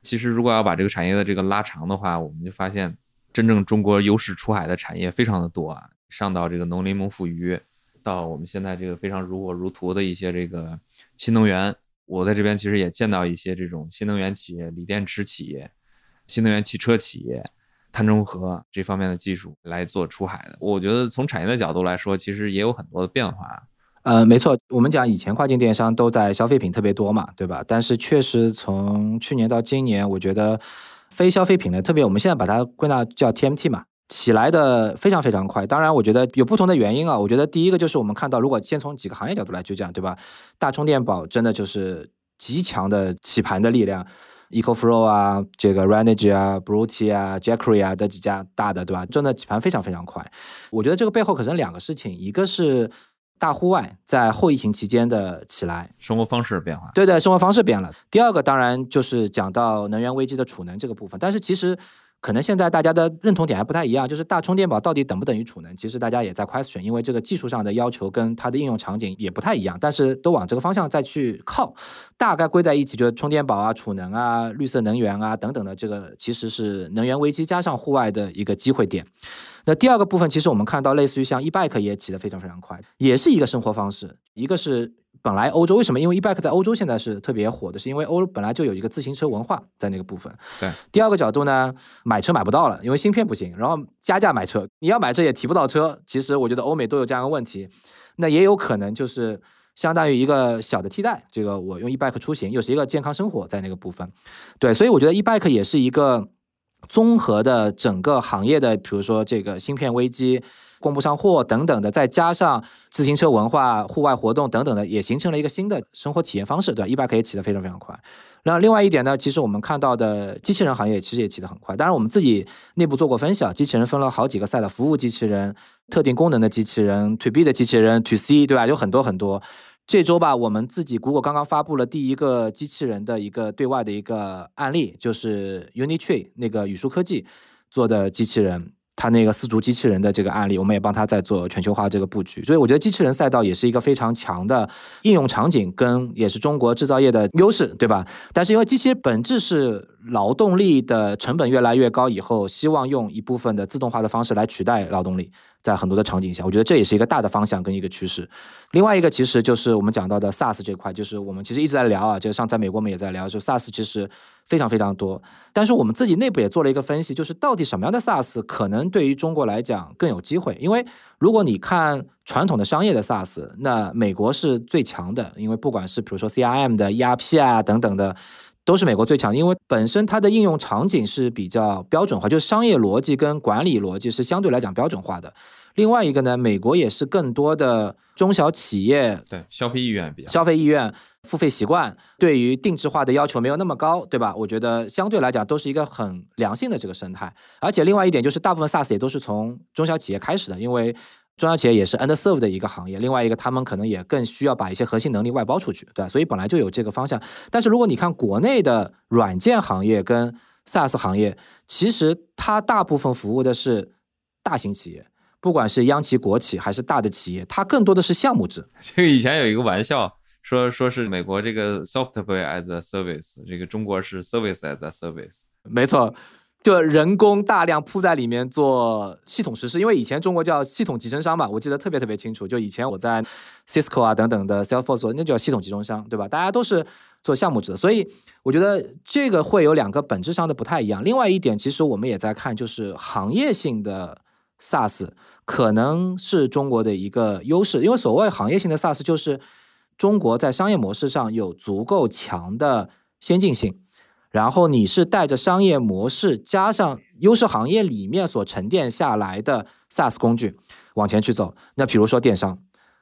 其实，如果要把这个产业的这个拉长的话，我们就发现，真正中国优势出海的产业非常的多啊。上到这个农林牧副渔，到我们现在这个非常如火如荼的一些这个新能源。我在这边其实也见到一些这种新能源企业、锂电池企业、新能源汽车企业、碳中和这方面的技术来做出海的。我觉得从产业的角度来说，其实也有很多的变化。呃，没错，我们讲以前跨境电商都在消费品特别多嘛，对吧？但是确实从去年到今年，我觉得非消费品类，特别我们现在把它归纳叫 TMT 嘛。起来的非常非常快，当然我觉得有不同的原因啊。我觉得第一个就是我们看到，如果先从几个行业角度来去讲，对吧？大充电宝真的就是极强的起盘的力量，EcoFlow 啊，这个 Renogy 啊，Bruti 啊，Jackery 啊的几家大的，对吧？真的起盘非常非常快。我觉得这个背后可能两个事情，一个是大户外在后疫情期间的起来，生活方式变化，对对，生活方式变了。第二个当然就是讲到能源危机的储能这个部分，但是其实。可能现在大家的认同点还不太一样，就是大充电宝到底等不等于储能？其实大家也在 question，因为这个技术上的要求跟它的应用场景也不太一样，但是都往这个方向再去靠，大概归在一起，就是充电宝啊、储能啊、绿色能源啊等等的，这个其实是能源危机加上户外的一个机会点。那第二个部分，其实我们看到类似于像 e bike 也起得非常非常快，也是一个生活方式，一个是。本来欧洲为什么？因为 e-bike 在欧洲现在是特别火的，是因为欧本来就有一个自行车文化在那个部分。对。第二个角度呢，买车买不到了，因为芯片不行，然后加价买车，你要买车也提不到车。其实我觉得欧美都有这样的问题，那也有可能就是相当于一个小的替代。这个我用 e-bike 出行，又是一个健康生活在那个部分。对，所以我觉得 e-bike 也是一个综合的整个行业的，比如说这个芯片危机。供不上货等等的，再加上自行车文化、户外活动等等的，也形成了一个新的生活体验方式，对吧？一般可以起得非常非常快。那另外一点呢，其实我们看到的机器人行业其实也起得很快。当然，我们自己内部做过分析，机器人分了好几个赛道：服务机器人、特定功能的机器人、To B 的机器人、To C，对吧？有很多很多。这周吧，我们自己 Google 刚刚发布了第一个机器人的一个对外的一个案例，就是 Unitree 那个宇树科技做的机器人。他那个四足机器人的这个案例，我们也帮他在做全球化这个布局，所以我觉得机器人赛道也是一个非常强的应用场景，跟也是中国制造业的优势，对吧？但是因为机器人本质是劳动力的成本越来越高以后，希望用一部分的自动化的方式来取代劳动力。在很多的场景下，我觉得这也是一个大的方向跟一个趋势。另外一个其实就是我们讲到的 SaaS 这块，就是我们其实一直在聊啊，就像在美国我们也在聊，就 SaaS 其实非常非常多。但是我们自己内部也做了一个分析，就是到底什么样的 SaaS 可能对于中国来讲更有机会？因为如果你看传统的商业的 SaaS，那美国是最强的，因为不管是比如说 CRM 的 ERP 啊等等的。都是美国最强，因为本身它的应用场景是比较标准化，就是商业逻辑跟管理逻辑是相对来讲标准化的。另外一个呢，美国也是更多的中小企业，对消费意愿比较，消费意愿、付费习惯，对于定制化的要求没有那么高，对吧？我觉得相对来讲都是一个很良性的这个生态。而且另外一点就是，大部分 SaaS 也都是从中小企业开始的，因为。中小企业也是 underserved 的一个行业，另外一个他们可能也更需要把一些核心能力外包出去，对所以本来就有这个方向。但是如果你看国内的软件行业跟 SaaS 行业，其实它大部分服务的是大型企业，不管是央企、国企还是大的企业，它更多的是项目制。这个以前有一个玩笑说，说是美国这个 software as a service，这个中国是 service as a service。没错。就人工大量铺在里面做系统实施，因为以前中国叫系统集成商嘛，我记得特别特别清楚。就以前我在 Cisco 啊等等的 Salesforce，那叫系统集成商，对吧？大家都是做项目制的，所以我觉得这个会有两个本质上的不太一样。另外一点，其实我们也在看，就是行业性的 SaaS 可能是中国的一个优势，因为所谓行业性的 SaaS，就是中国在商业模式上有足够强的先进性。然后你是带着商业模式加上优势行业里面所沉淀下来的 SaaS 工具往前去走。那比如说电商，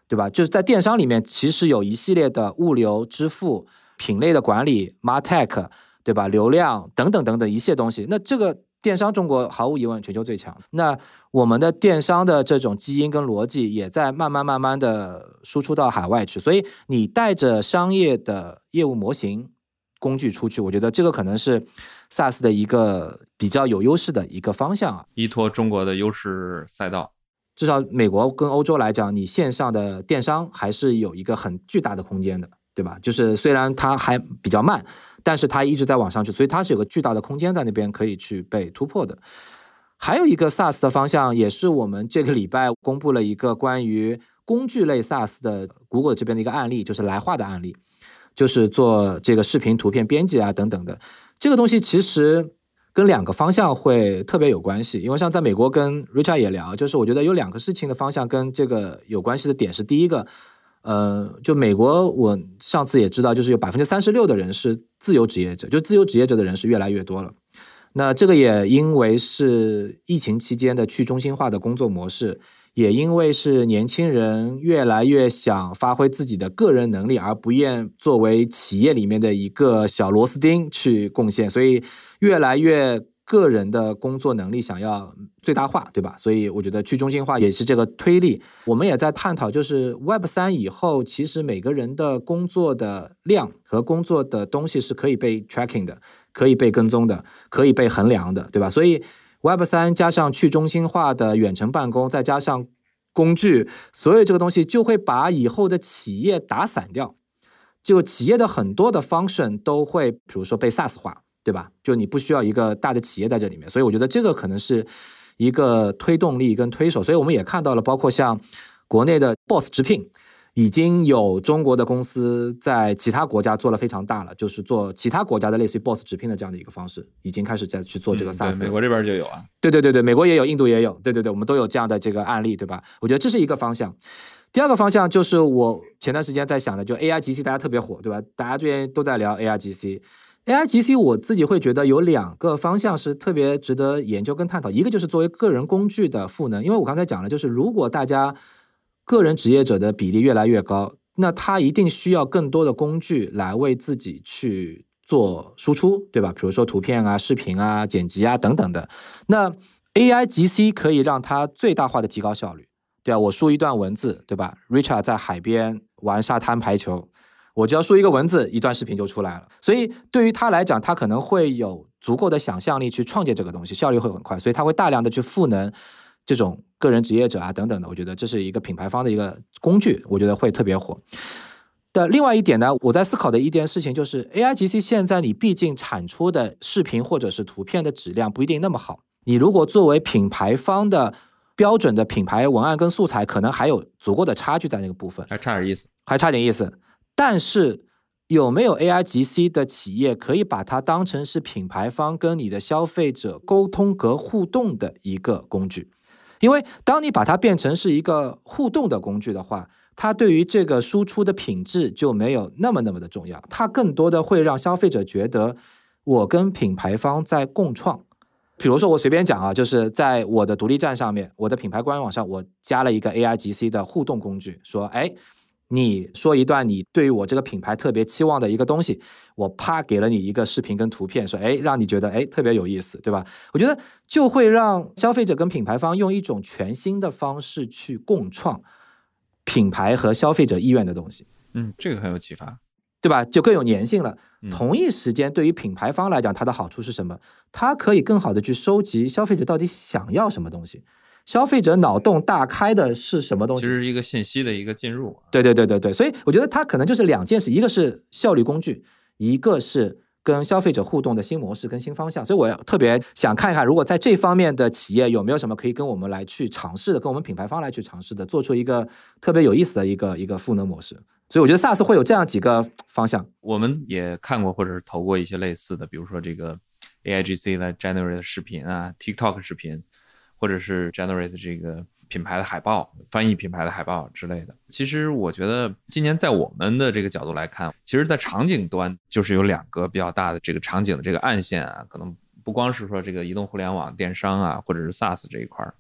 对吧？就是在电商里面，其实有一系列的物流、支付、品类的管理、Martech，对吧？流量等等等等一系列东西。那这个电商中国毫无疑问全球最强。那我们的电商的这种基因跟逻辑也在慢慢慢慢的输出到海外去。所以你带着商业的业务模型。工具出去，我觉得这个可能是 SaaS 的一个比较有优势的一个方向啊。依托中国的优势赛道，至少美国跟欧洲来讲，你线上的电商还是有一个很巨大的空间的，对吧？就是虽然它还比较慢，但是它一直在往上去，所以它是有个巨大的空间在那边可以去被突破的。还有一个 SaaS 的方向，也是我们这个礼拜公布了一个关于工具类 SaaS 的 Google 这边的一个案例，就是来化的案例，就是做这个视频、图片编辑啊等等的。这个东西其实跟两个方向会特别有关系，因为像在美国跟 Richard 也聊，就是我觉得有两个事情的方向跟这个有关系的点是，第一个，呃，就美国我上次也知道，就是有百分之三十六的人是自由职业者，就自由职业者的人是越来越多了。那这个也因为是疫情期间的去中心化的工作模式，也因为是年轻人越来越想发挥自己的个人能力，而不愿作为企业里面的一个小螺丝钉去贡献，所以越来越个人的工作能力想要最大化，对吧？所以我觉得去中心化也是这个推力。我们也在探讨，就是 Web 三以后，其实每个人的工作的量和工作的东西是可以被 tracking 的。可以被跟踪的，可以被衡量的，对吧？所以 Web 三加上去中心化的远程办公，再加上工具，所有这个东西就会把以后的企业打散掉。就企业的很多的 function 都会，比如说被 SaaS 化，对吧？就你不需要一个大的企业在这里面。所以我觉得这个可能是一个推动力跟推手。所以我们也看到了，包括像国内的 Boss 直聘。已经有中国的公司在其他国家做了非常大了，就是做其他国家的类似于 Boss 直聘的这样的一个方式，已经开始在去做这个 SaaS。美国这边就有啊。对对对对，美国也有，印度也有。对对对，我们都有这样的这个案例，对吧？我觉得这是一个方向。第二个方向就是我前段时间在想的，就 AIGC 大家特别火，对吧？大家最近都在聊 AIGC。AIGC 我自己会觉得有两个方向是特别值得研究跟探讨，一个就是作为个人工具的赋能，因为我刚才讲了，就是如果大家个人职业者的比例越来越高，那他一定需要更多的工具来为自己去做输出，对吧？比如说图片啊、视频啊、剪辑啊等等的。那 AI GC 可以让它最大化的提高效率，对啊，我输一段文字，对吧？Richard 在海边玩沙滩排球，我只要输一个文字，一段视频就出来了。所以对于他来讲，他可能会有足够的想象力去创建这个东西，效率会很快，所以他会大量的去赋能。这种个人职业者啊等等的，我觉得这是一个品牌方的一个工具，我觉得会特别火。的另外一点呢，我在思考的一件事情就是，AIGC 现在你毕竟产出的视频或者是图片的质量不一定那么好，你如果作为品牌方的标准的品牌文案跟素材，可能还有足够的差距在那个部分，还差点意思，还差点意思。但是有没有 AIGC 的企业可以把它当成是品牌方跟你的消费者沟通和互动的一个工具？因为当你把它变成是一个互动的工具的话，它对于这个输出的品质就没有那么那么的重要。它更多的会让消费者觉得我跟品牌方在共创。比如说我随便讲啊，就是在我的独立站上面，我的品牌官网上，我加了一个 AIGC 的互动工具，说，哎。你说一段你对于我这个品牌特别期望的一个东西，我啪给了你一个视频跟图片，说哎，让你觉得哎特别有意思，对吧？我觉得就会让消费者跟品牌方用一种全新的方式去共创品牌和消费者意愿的东西。嗯，这个很有启发，对吧？就更有粘性了。同一时间，对于品牌方来讲，它的好处是什么？它可以更好的去收集消费者到底想要什么东西。消费者脑洞大开的是什么东西？其实是一个信息的一个进入。对对对对对，所以我觉得它可能就是两件事，一个是效率工具，一个是跟消费者互动的新模式跟新方向。所以我特别想看一看，如果在这方面的企业有没有什么可以跟我们来去尝试的，跟我们品牌方来去尝试的，做出一个特别有意思的一个一个赋能模式。所以我觉得 SaaS 会有这样几个方向。我们也看过或者是投过一些类似的，比如说这个 AIGC 来 generate 视频啊，TikTok 视频。或者是 generate 这个品牌的海报，翻译品牌的海报之类的。其实我觉得今年在我们的这个角度来看，其实，在场景端就是有两个比较大的这个场景的这个暗线啊，可能不光是说这个移动互联网电商啊，或者是 SaaS 这一块儿，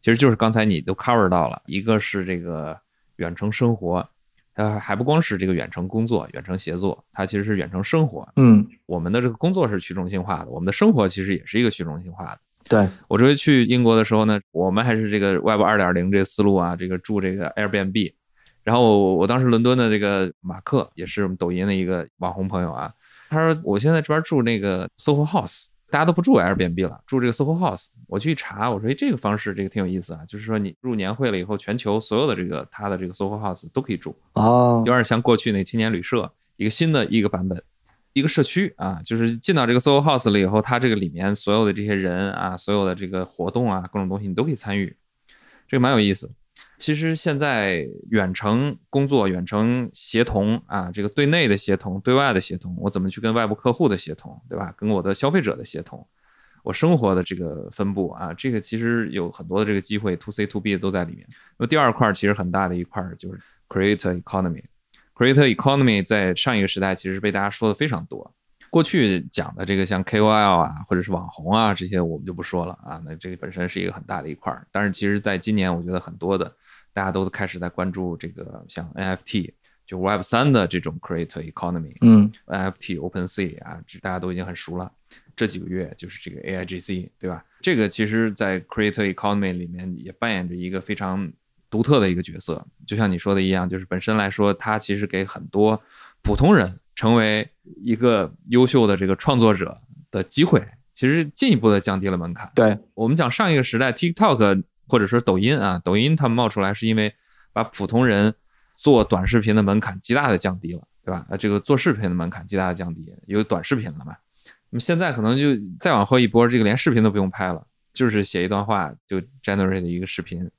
其实就是刚才你都 cover 到了，一个是这个远程生活，它还不光是这个远程工作、远程协作，它其实是远程生活。嗯，我们的这个工作是去中心化的，我们的生活其实也是一个去中心化的。对我这回去英国的时候呢，我们还是这个 Web 二点零这个思路啊，这个住这个 Airbnb，然后我当时伦敦的这个马克也是我们抖音的一个网红朋友啊，他说我现在这边住那个 SOHO House，大家都不住 Airbnb 了，住这个 SOHO House。我去查，我说哎这个方式这个挺有意思啊，就是说你入年会了以后，全球所有的这个他的这个 SOHO House 都可以住，哦，有点像过去那青年旅社一个新的一个版本。一个社区啊，就是进到这个 SOHO House 了以后，它这个里面所有的这些人啊，所有的这个活动啊，各种东西你都可以参与，这个蛮有意思。其实现在远程工作、远程协同啊，这个对内的协同、对外的协同，我怎么去跟外部客户的协同，对吧？跟我的消费者的协同，我生活的这个分布啊，这个其实有很多的这个机会，to C to B 都在里面。那么第二块其实很大的一块就是 Create Economy。Creator Economy 在上一个时代其实被大家说的非常多。过去讲的这个像 KOL 啊，或者是网红啊这些，我们就不说了啊。那这个本身是一个很大的一块儿。但是其实在今年，我觉得很多的大家都开始在关注这个像 NFT，就 Web 三的这种 Creator Economy。嗯，NFT、OpenSea 啊，这大家都已经很熟了。这几个月就是这个 AIGC，对吧？这个其实在 Creator Economy 里面也扮演着一个非常独特的一个角色。就像你说的一样，就是本身来说，它其实给很多普通人。成为一个优秀的这个创作者的机会，其实进一步的降低了门槛。对我们讲上一个时代，TikTok 或者说抖音啊，抖音他们冒出来是因为把普通人做短视频的门槛极大的降低了，对吧？啊，这个做视频的门槛极大的降低，有短视频了嘛？那么现在可能就再往后一波，这个连视频都不用拍了，就是写一段话就 generate 一个视频。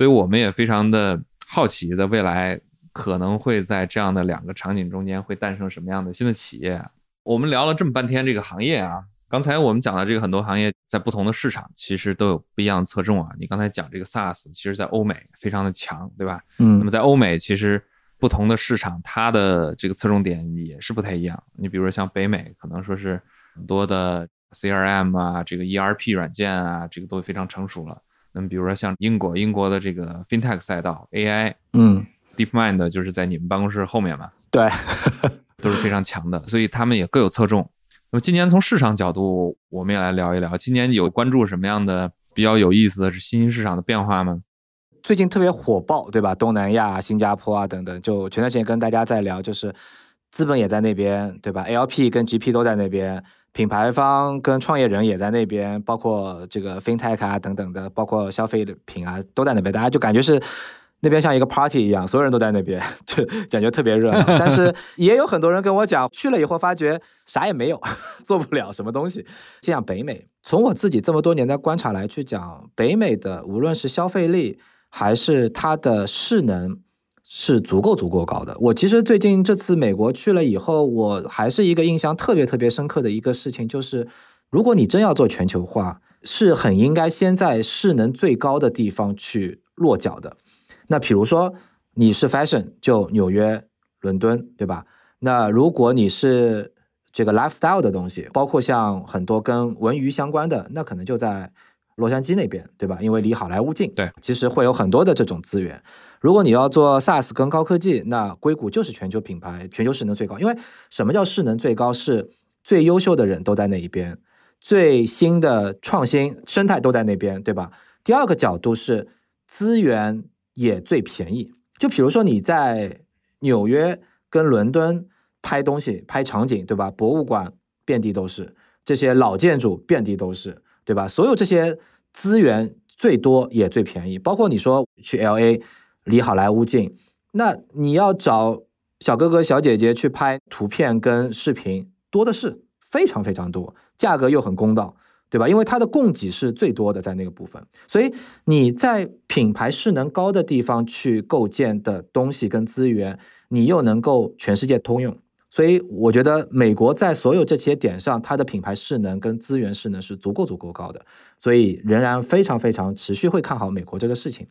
所以我们也非常的好奇的未来。可能会在这样的两个场景中间会诞生什么样的新的企业？我们聊了这么半天这个行业啊，刚才我们讲的这个很多行业在不同的市场其实都有不一样的侧重啊。你刚才讲这个 SaaS，其实在欧美非常的强，对吧？嗯。那么在欧美，其实不同的市场它的这个侧重点也是不太一样。你比如说像北美，可能说是很多的 CRM 啊，这个 ERP 软件啊，这个都非常成熟了。那么比如说像英国，英国的这个 FinTech 赛道 AI，嗯。DeepMind 就是在你们办公室后面嘛，对，都是非常强的，所以他们也各有侧重。那么今年从市场角度，我们也来聊一聊，今年有关注什么样的比较有意思的是新兴市场的变化吗？最近特别火爆，对吧？东南亚、新加坡啊等等，就前段时间跟大家在聊，就是资本也在那边，对吧？LP 跟 GP 都在那边，品牌方跟创业人也在那边，包括这个 FinTech 啊等等的，包括消费品啊都在那边，大家就感觉是。那边像一个 party 一样，所有人都在那边，就感觉特别热闹。但是 也有很多人跟我讲，去了以后发觉啥也没有，做不了什么东西。像北美，从我自己这么多年的观察来去讲，北美的无论是消费力还是它的势能，是足够足够高的。我其实最近这次美国去了以后，我还是一个印象特别特别深刻的一个事情，就是如果你真要做全球化，是很应该先在势能最高的地方去落脚的。那比如说你是 fashion，就纽约、伦敦，对吧？那如果你是这个 lifestyle 的东西，包括像很多跟文娱相关的，那可能就在洛杉矶那边，对吧？因为离好莱坞近。对，其实会有很多的这种资源。如果你要做 SaaS 跟高科技，那硅谷就是全球品牌，全球势能最高。因为什么叫势能最高？是最优秀的人都在那一边，最新的创新生态都在那边，对吧？第二个角度是资源。也最便宜。就比如说你在纽约跟伦敦拍东西、拍场景，对吧？博物馆遍地都是，这些老建筑遍地都是，对吧？所有这些资源最多也最便宜。包括你说去 L A，离好莱坞近，那你要找小哥哥小姐姐去拍图片跟视频，多的是，非常非常多，价格又很公道。对吧？因为它的供给是最多的，在那个部分，所以你在品牌势能高的地方去构建的东西跟资源，你又能够全世界通用。所以我觉得美国在所有这些点上，它的品牌势能跟资源势能是足够足够高的，所以仍然非常非常持续会看好美国这个事情。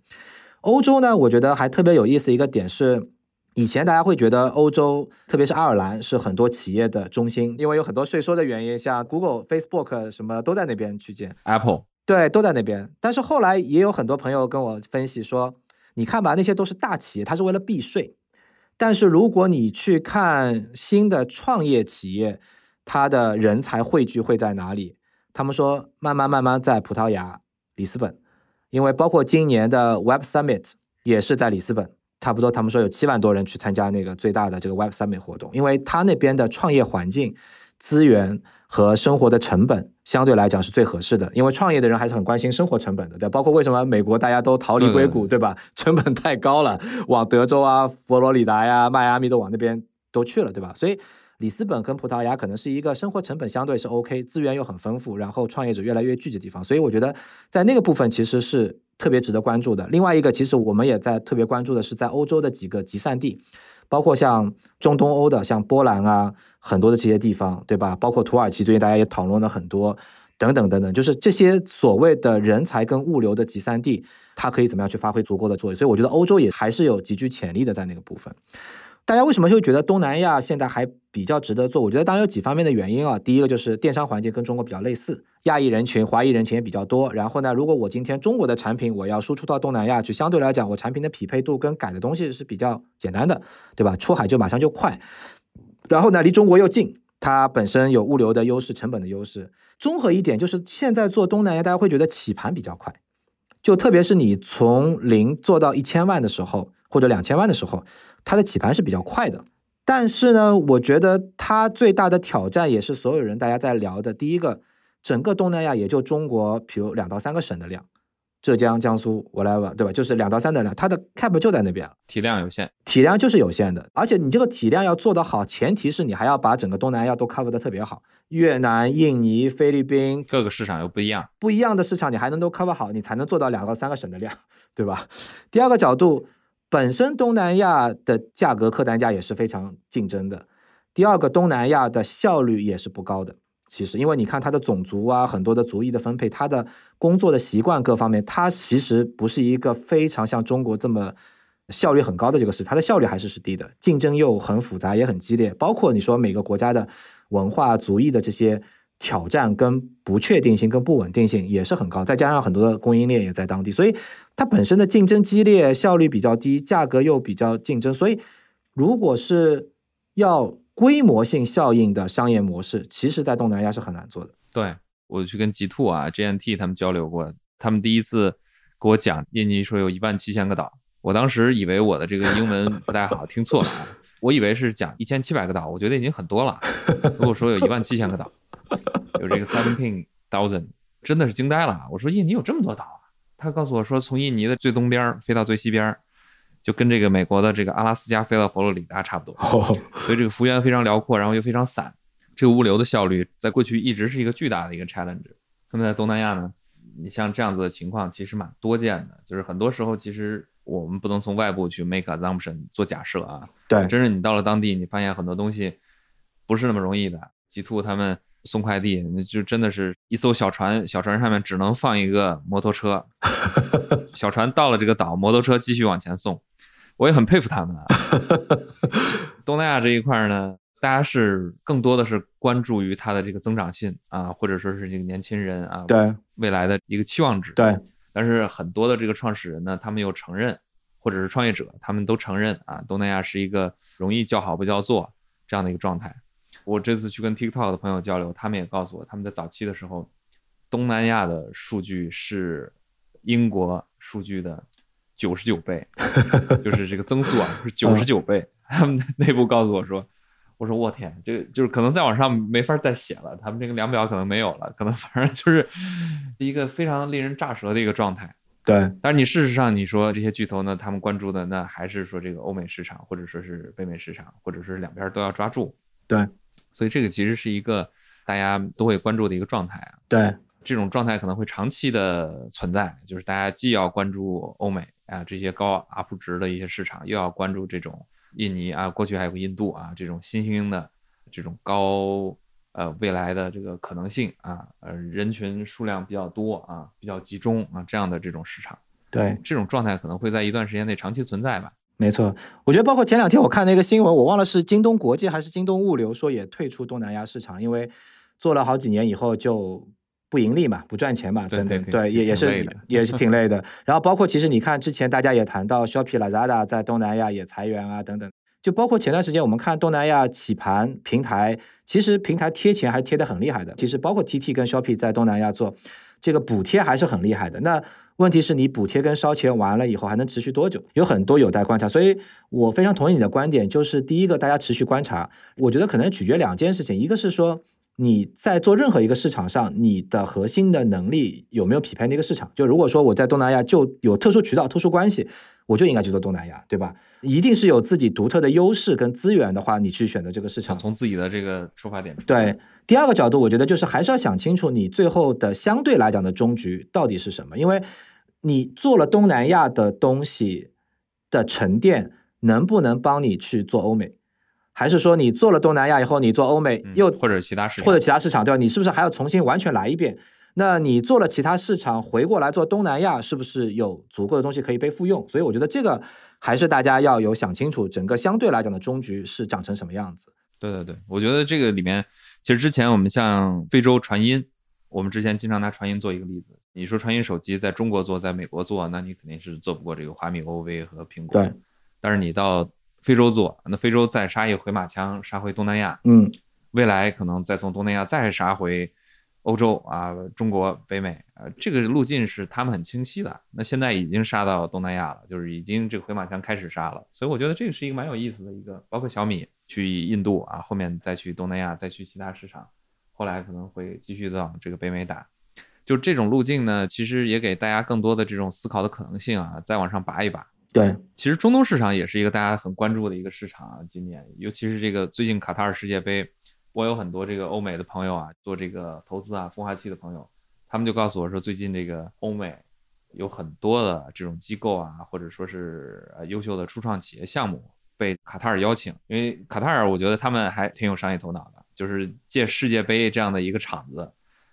欧洲呢，我觉得还特别有意思一个点是。以前大家会觉得欧洲，特别是爱尔兰，是很多企业的中心，因为有很多税收的原因，像 Google、Facebook 什么都在那边去建，Apple 对都在那边。但是后来也有很多朋友跟我分析说，你看吧，那些都是大企业，它是为了避税。但是如果你去看新的创业企业，它的人才汇聚会在哪里？他们说，慢慢慢慢在葡萄牙里斯本，因为包括今年的 Web Summit 也是在里斯本。差不多，他们说有七万多人去参加那个最大的这个 Web Summit 活动，因为他那边的创业环境、资源和生活的成本相对来讲是最合适的。因为创业的人还是很关心生活成本的，对，包括为什么美国大家都逃离硅谷，对吧？成本太高了，往德州啊、佛罗里达呀、迈阿密都往那边都去了，对吧？所以里斯本跟葡萄牙可能是一个生活成本相对是 OK，资源又很丰富，然后创业者越来越聚集的地方，所以我觉得在那个部分其实是特别值得关注的。另外一个，其实我们也在特别关注的是在欧洲的几个集散地，包括像中东欧的，像波兰啊，很多的这些地方，对吧？包括土耳其，最近大家也讨论了很多，等等等等，就是这些所谓的人才跟物流的集散地，它可以怎么样去发挥足够的作用？所以我觉得欧洲也还是有极具潜力的在那个部分。大家为什么会觉得东南亚现在还比较值得做？我觉得当然有几方面的原因啊。第一个就是电商环境跟中国比较类似，亚裔人群、华裔人群也比较多。然后呢，如果我今天中国的产品我要输出到东南亚去，相对来讲，我产品的匹配度跟改的东西是比较简单的，对吧？出海就马上就快。然后呢，离中国又近，它本身有物流的优势、成本的优势。综合一点，就是现在做东南亚，大家会觉得起盘比较快，就特别是你从零做到一千万的时候，或者两千万的时候。它的起盘是比较快的，但是呢，我觉得它最大的挑战也是所有人大家在聊的。第一个，整个东南亚也就中国，比如两到三个省的量，浙江、江苏，whatever，对吧？就是两到三的量，它的 cap 就在那边，体量有限，体量就是有限的。而且你这个体量要做得好，前提是你还要把整个东南亚都 cover 的特别好，越南、印尼、菲律宾各个市场又不一样，不一样的市场你还能都 cover 好，你才能做到两到三个省的量，对吧？第二个角度。本身东南亚的价格客单价也是非常竞争的。第二个，东南亚的效率也是不高的。其实，因为你看它的种族啊，很多的族裔的分配，它的工作的习惯各方面，它其实不是一个非常像中国这么效率很高的这个市，它的效率还是是低的，竞争又很复杂也很激烈。包括你说每个国家的文化、族裔的这些。挑战跟不确定性跟不稳定性也是很高，再加上很多的供应链也在当地，所以它本身的竞争激烈，效率比较低，价格又比较竞争，所以如果是要规模性效应的商业模式，其实在东南亚是很难做的。对我去跟 G Two 啊 G N T 他们交流过，他们第一次给我讲印尼说有一万七千个岛，我当时以为我的这个英文不太好，听错了，我以为是讲一千七百个岛，我觉得已经很多了，如果说有一万七千个岛。有这个 seventeen thousand，真的是惊呆了。我说印尼有这么多岛啊？他告诉我说，从印尼的最东边飞到最西边，就跟这个美国的这个阿拉斯加飞到佛罗里达差不多。所以这个幅员非常辽阔，然后又非常散。这个物流的效率在过去一直是一个巨大的一个 challenge。那么在东南亚呢，你像这样子的情况其实蛮多见的。就是很多时候其实我们不能从外部去 make assumption 做假设啊。对，真是你到了当地，你发现很多东西不是那么容易的。极兔他们。送快递，那就真的是一艘小船，小船上面只能放一个摩托车。小船到了这个岛，摩托车继续往前送。我也很佩服他们。东南亚这一块呢，大家是更多的是关注于它的这个增长性啊，或者说是这个年轻人啊，对未来的一个期望值。对，但是很多的这个创始人呢，他们又承认，或者是创业者，他们都承认啊，东南亚是一个容易叫好不叫座这样的一个状态。我这次去跟 TikTok 的朋友交流，他们也告诉我，他们在早期的时候，东南亚的数据是英国数据的九十九倍，就是这个增速啊是九十九倍。他们内部告诉我说，我说我天，这个就是可能再往上没法再写了，他们这个量表可能没有了，可能反正就是一个非常令人炸舌的一个状态。对，但是你事实上你说这些巨头呢，他们关注的那还是说这个欧美市场，或者说是北美市场，或者是两边都要抓住。对。所以这个其实是一个大家都会关注的一个状态啊。对，这种状态可能会长期的存在，就是大家既要关注欧美啊这些高 UP 值的一些市场，又要关注这种印尼啊，过去还有个印度啊这种新兴的这种高呃未来的这个可能性啊，呃人群数量比较多啊，比较集中啊这样的这种市场。对，这种状态可能会在一段时间内长期存在吧。没错，我觉得包括前两天我看那个新闻，我忘了是京东国际还是京东物流说也退出东南亚市场，因为做了好几年以后就不盈利嘛，不赚钱嘛，等等，对，也也是也是挺累的。然后包括其实你看之前大家也谈到 Shopee、Lazada 在东南亚也裁员啊，等等。就包括前段时间我们看东南亚起盘平台，其实平台贴钱还贴的很厉害的。其实包括 TT 跟 Shopee 在东南亚做这个补贴还是很厉害的。那问题是你补贴跟烧钱完了以后还能持续多久？有很多有待观察，所以我非常同意你的观点，就是第一个大家持续观察，我觉得可能取决两件事情，一个是说你在做任何一个市场上，你的核心的能力有没有匹配那个市场？就如果说我在东南亚就有特殊渠道、特殊关系，我就应该去做东南亚，对吧？一定是有自己独特的优势跟资源的话，你去选择这个市场。从自己的这个出发点。对，第二个角度，我觉得就是还是要想清楚你最后的相对来讲的终局到底是什么，因为你做了东南亚的东西的沉淀，能不能帮你去做欧美？还是说你做了东南亚以后，你做欧美又或者其他市场，或者其他市场，对吧？你是不是还要重新完全来一遍？那你做了其他市场，回过来做东南亚，是不是有足够的东西可以被复用？所以我觉得这个还是大家要有想清楚，整个相对来讲的终局是长成什么样子。对对对，我觉得这个里面，其实之前我们像非洲传音，我们之前经常拿传音做一个例子。你说传音手机在中国做，在美国做，那你肯定是做不过这个华米、OV 和苹果。对，但是你到非洲做，那非洲再杀一回马枪，杀回东南亚，嗯，未来可能再从东南亚再杀回欧洲啊，中国、北美，呃，这个路径是他们很清晰的。那现在已经杀到东南亚了，就是已经这个回马枪开始杀了，所以我觉得这个是一个蛮有意思的一个，包括小米去印度啊，后面再去东南亚，再去其他市场，后来可能会继续往这个北美打，就这种路径呢，其实也给大家更多的这种思考的可能性啊，再往上拔一拔。对，其实中东市场也是一个大家很关注的一个市场啊。今年，尤其是这个最近卡塔尔世界杯，我有很多这个欧美的朋友啊，做这个投资啊、孵化器的朋友，他们就告诉我说，最近这个欧美有很多的这种机构啊，或者说是呃优秀的初创企业项目被卡塔尔邀请，因为卡塔尔我觉得他们还挺有商业头脑的，就是借世界杯这样的一个场子。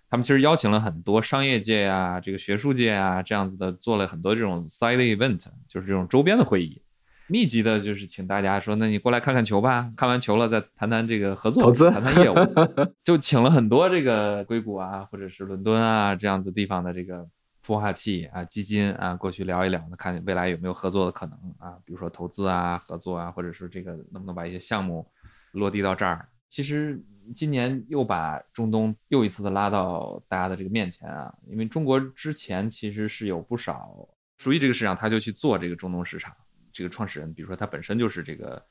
他们其实邀请了很多商业界啊、这个学术界啊这样子的，做了很多这种 side event，就是这种周边的会议，密集的，就是请大家说，那你过来看看球吧，看完球了再谈谈这个合作、投资、谈谈业务，就请了很多这个硅谷啊，或者是伦敦啊这样子地方的这个孵化器啊、基金啊过去聊一聊，看未来有没有合作的可能啊，比如说投资啊、合作啊，或者是这个能不能把一些项目落地到这儿。其实。今年又把中东又一次的拉到大家的这个面前啊，因为中国之前其实是有不少熟悉这个市场，他就去做这个中东市场。这个创始人，比如说他本身就是这个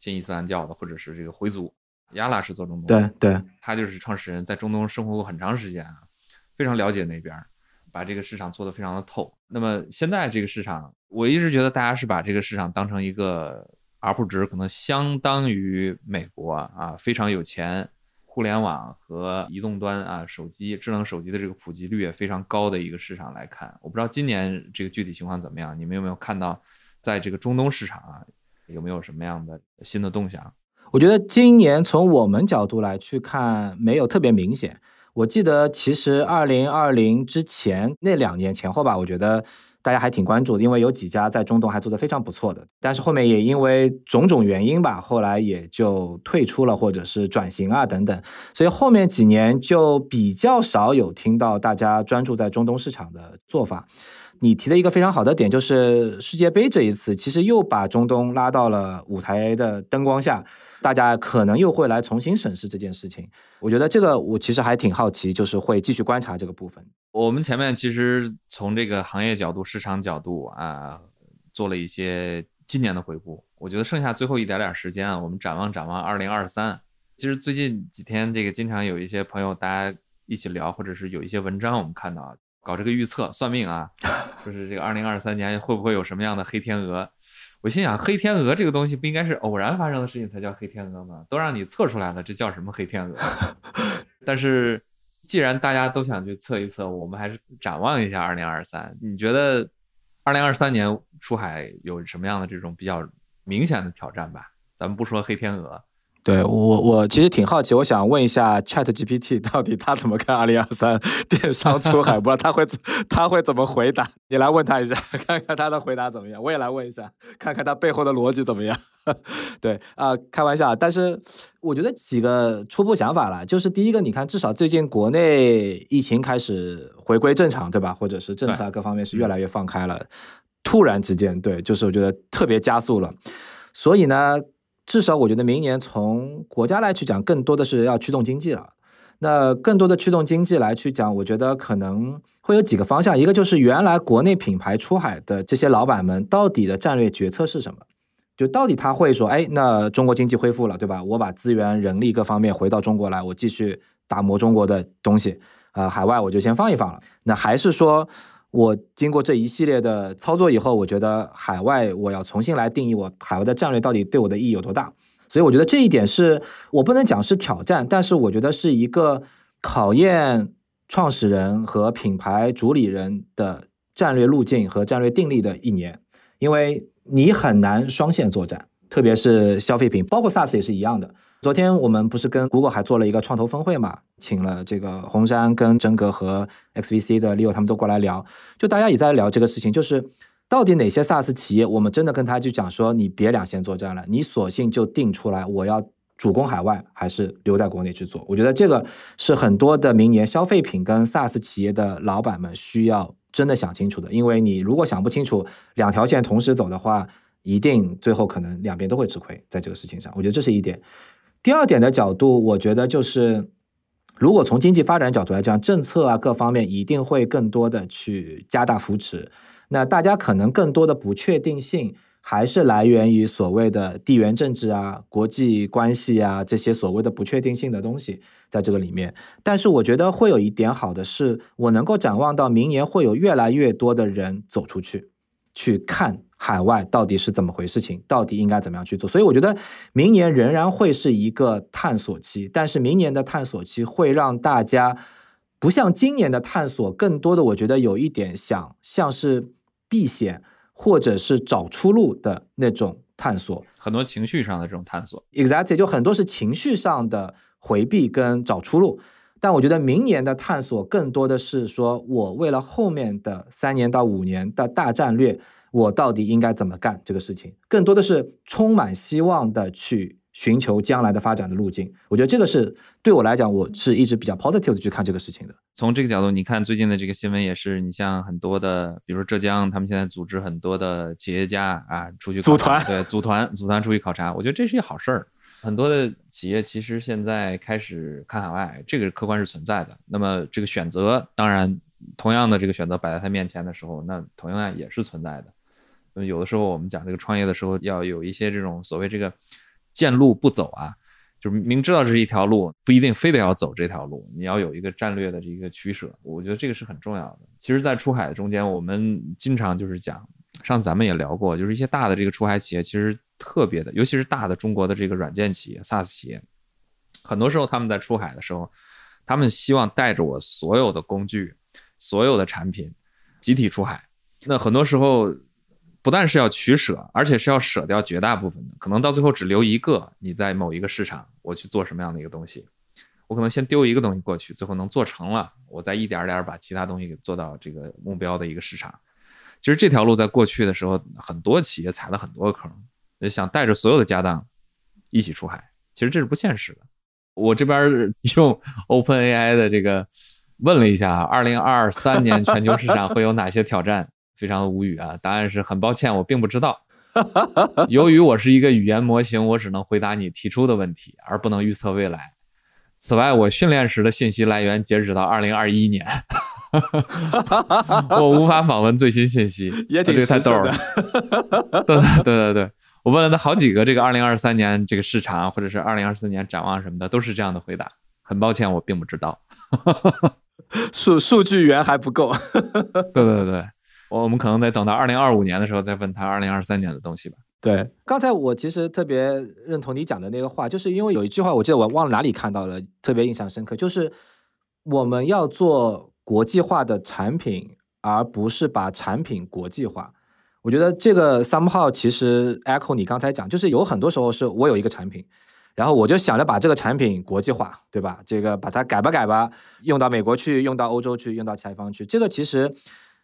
新伊斯兰教的，或者是这个回族，亚拉是做中东，对对，他就是创始人，在中东生活过很长时间啊，非常了解那边，把这个市场做得非常的透。那么现在这个市场，我一直觉得大家是把这个市场当成一个 UP 值，可能相当于美国啊，非常有钱。互联网和移动端啊，手机智能手机的这个普及率也非常高的一个市场来看，我不知道今年这个具体情况怎么样，你们有没有看到，在这个中东市场啊，有没有什么样的新的动向？我觉得今年从我们角度来去看，没有特别明显。我记得其实二零二零之前那两年前后吧，我觉得。大家还挺关注的，因为有几家在中东还做得非常不错的，但是后面也因为种种原因吧，后来也就退出了，或者是转型啊等等，所以后面几年就比较少有听到大家专注在中东市场的做法。你提的一个非常好的点就是世界杯这一次，其实又把中东拉到了舞台的灯光下。大家可能又会来重新审视这件事情，我觉得这个我其实还挺好奇，就是会继续观察这个部分。我们前面其实从这个行业角度、市场角度啊，做了一些今年的回顾。我觉得剩下最后一点点时间啊，我们展望展望二零二三。其实最近几天，这个经常有一些朋友大家一起聊，或者是有一些文章，我们看到搞这个预测、算命啊，就是这个二零二三年会不会有什么样的黑天鹅。我心想，黑天鹅这个东西不应该是偶然发生的事情才叫黑天鹅吗？都让你测出来了，这叫什么黑天鹅？但是既然大家都想去测一测，我们还是展望一下二零二三。你觉得二零二三年出海有什么样的这种比较明显的挑战吧？咱们不说黑天鹅。对我，我其实挺好奇，我想问一下 Chat GPT，到底他怎么看二零二三电商出海？不知道他会他会怎么回答？你来问他一下，看看他的回答怎么样。我也来问一下，看看他背后的逻辑怎么样。对啊，开玩笑，但是我觉得几个初步想法了，就是第一个，你看，至少最近国内疫情开始回归正常，对吧？或者是政策各方面是越来越放开了，突然之间，对，就是我觉得特别加速了，所以呢。至少我觉得明年从国家来去讲，更多的是要驱动经济了。那更多的驱动经济来去讲，我觉得可能会有几个方向。一个就是原来国内品牌出海的这些老板们，到底的战略决策是什么？就到底他会说，哎，那中国经济恢复了，对吧？我把资源、人力各方面回到中国来，我继续打磨中国的东西。呃，海外我就先放一放了。那还是说？我经过这一系列的操作以后，我觉得海外我要重新来定义我海外的战略到底对我的意义有多大。所以我觉得这一点是我不能讲是挑战，但是我觉得是一个考验创始人和品牌主理人的战略路径和战略定力的一年，因为你很难双线作战，特别是消费品，包括 SaaS 也是一样的。昨天我们不是跟 Google 还做了一个创投峰会嘛，请了这个红杉跟真格和 XVC 的 Leo 他们都过来聊，就大家也在聊这个事情，就是到底哪些 SaaS 企业，我们真的跟他就讲说，你别两线作战了，你索性就定出来，我要主攻海外还是留在国内去做。我觉得这个是很多的明年消费品跟 SaaS 企业的老板们需要真的想清楚的，因为你如果想不清楚两条线同时走的话，一定最后可能两边都会吃亏在这个事情上。我觉得这是一点。第二点的角度，我觉得就是，如果从经济发展角度来讲，政策啊各方面一定会更多的去加大扶持。那大家可能更多的不确定性还是来源于所谓的地缘政治啊、国际关系啊这些所谓的不确定性的东西在这个里面。但是我觉得会有一点好的是，我能够展望到明年会有越来越多的人走出去去看。海外到底是怎么回事？情到底应该怎么样去做？所以我觉得明年仍然会是一个探索期，但是明年的探索期会让大家不像今年的探索，更多的我觉得有一点想像是避险或者是找出路的那种探索，很多情绪上的这种探索。Exactly，就很多是情绪上的回避跟找出路。但我觉得明年的探索更多的是说我为了后面的三年到五年的大战略。我到底应该怎么干这个事情？更多的是充满希望的去寻求将来的发展的路径。我觉得这个是对我来讲，我是一直比较 positive 的去看这个事情的。从这个角度，你看最近的这个新闻也是，你像很多的，比如说浙江，他们现在组织很多的企业家啊出去组团，对，组团组团出去考察。我觉得这是一好事儿。很多的企业其实现在开始看海外，这个客观是存在的。那么这个选择，当然同样的这个选择摆在他面前的时候，那同样也是存在的。有的时候我们讲这个创业的时候，要有一些这种所谓这个见路不走啊，就是明知道这是一条路，不一定非得要走这条路，你要有一个战略的这个取舍。我觉得这个是很重要的。其实，在出海中间，我们经常就是讲，上次咱们也聊过，就是一些大的这个出海企业，其实特别的，尤其是大的中国的这个软件企业、SaaS 企业，很多时候他们在出海的时候，他们希望带着我所有的工具、所有的产品集体出海。那很多时候。不但是要取舍，而且是要舍掉绝大部分的，可能到最后只留一个。你在某一个市场，我去做什么样的一个东西，我可能先丢一个东西过去，最后能做成了，我再一点点把其他东西给做到这个目标的一个市场。其实这条路在过去的时候，很多企业踩了很多坑，想带着所有的家当一起出海，其实这是不现实的。我这边 用 OpenAI 的这个问了一下，二零二三年全球市场会有哪些挑战？非常无语啊！答案是很抱歉，我并不知道。由于我是一个语言模型，我只能回答你提出的问题，而不能预测未来。此外，我训练时的信息来源截止到二零二一年，我无法访问最新信息。也挺太逗了。对对对对，我问了他好几个这个二零二三年这个市场或者是二零二四年展望什么的，都是这样的回答。很抱歉，我并不知道。数数据源还不够。对对对。我们可能得等到二零二五年的时候再问他二零二三年的东西吧。对，刚才我其实特别认同你讲的那个话，就是因为有一句话，我记得我忘了哪里看到了，特别印象深刻，就是我们要做国际化的产品，而不是把产品国际化。我觉得这个 somehow 其实 echo 你刚才讲，就是有很多时候是我有一个产品，然后我就想着把这个产品国际化，对吧？这个把它改吧改吧，用到美国去，用到欧洲去，用到其他地方去，这个其实。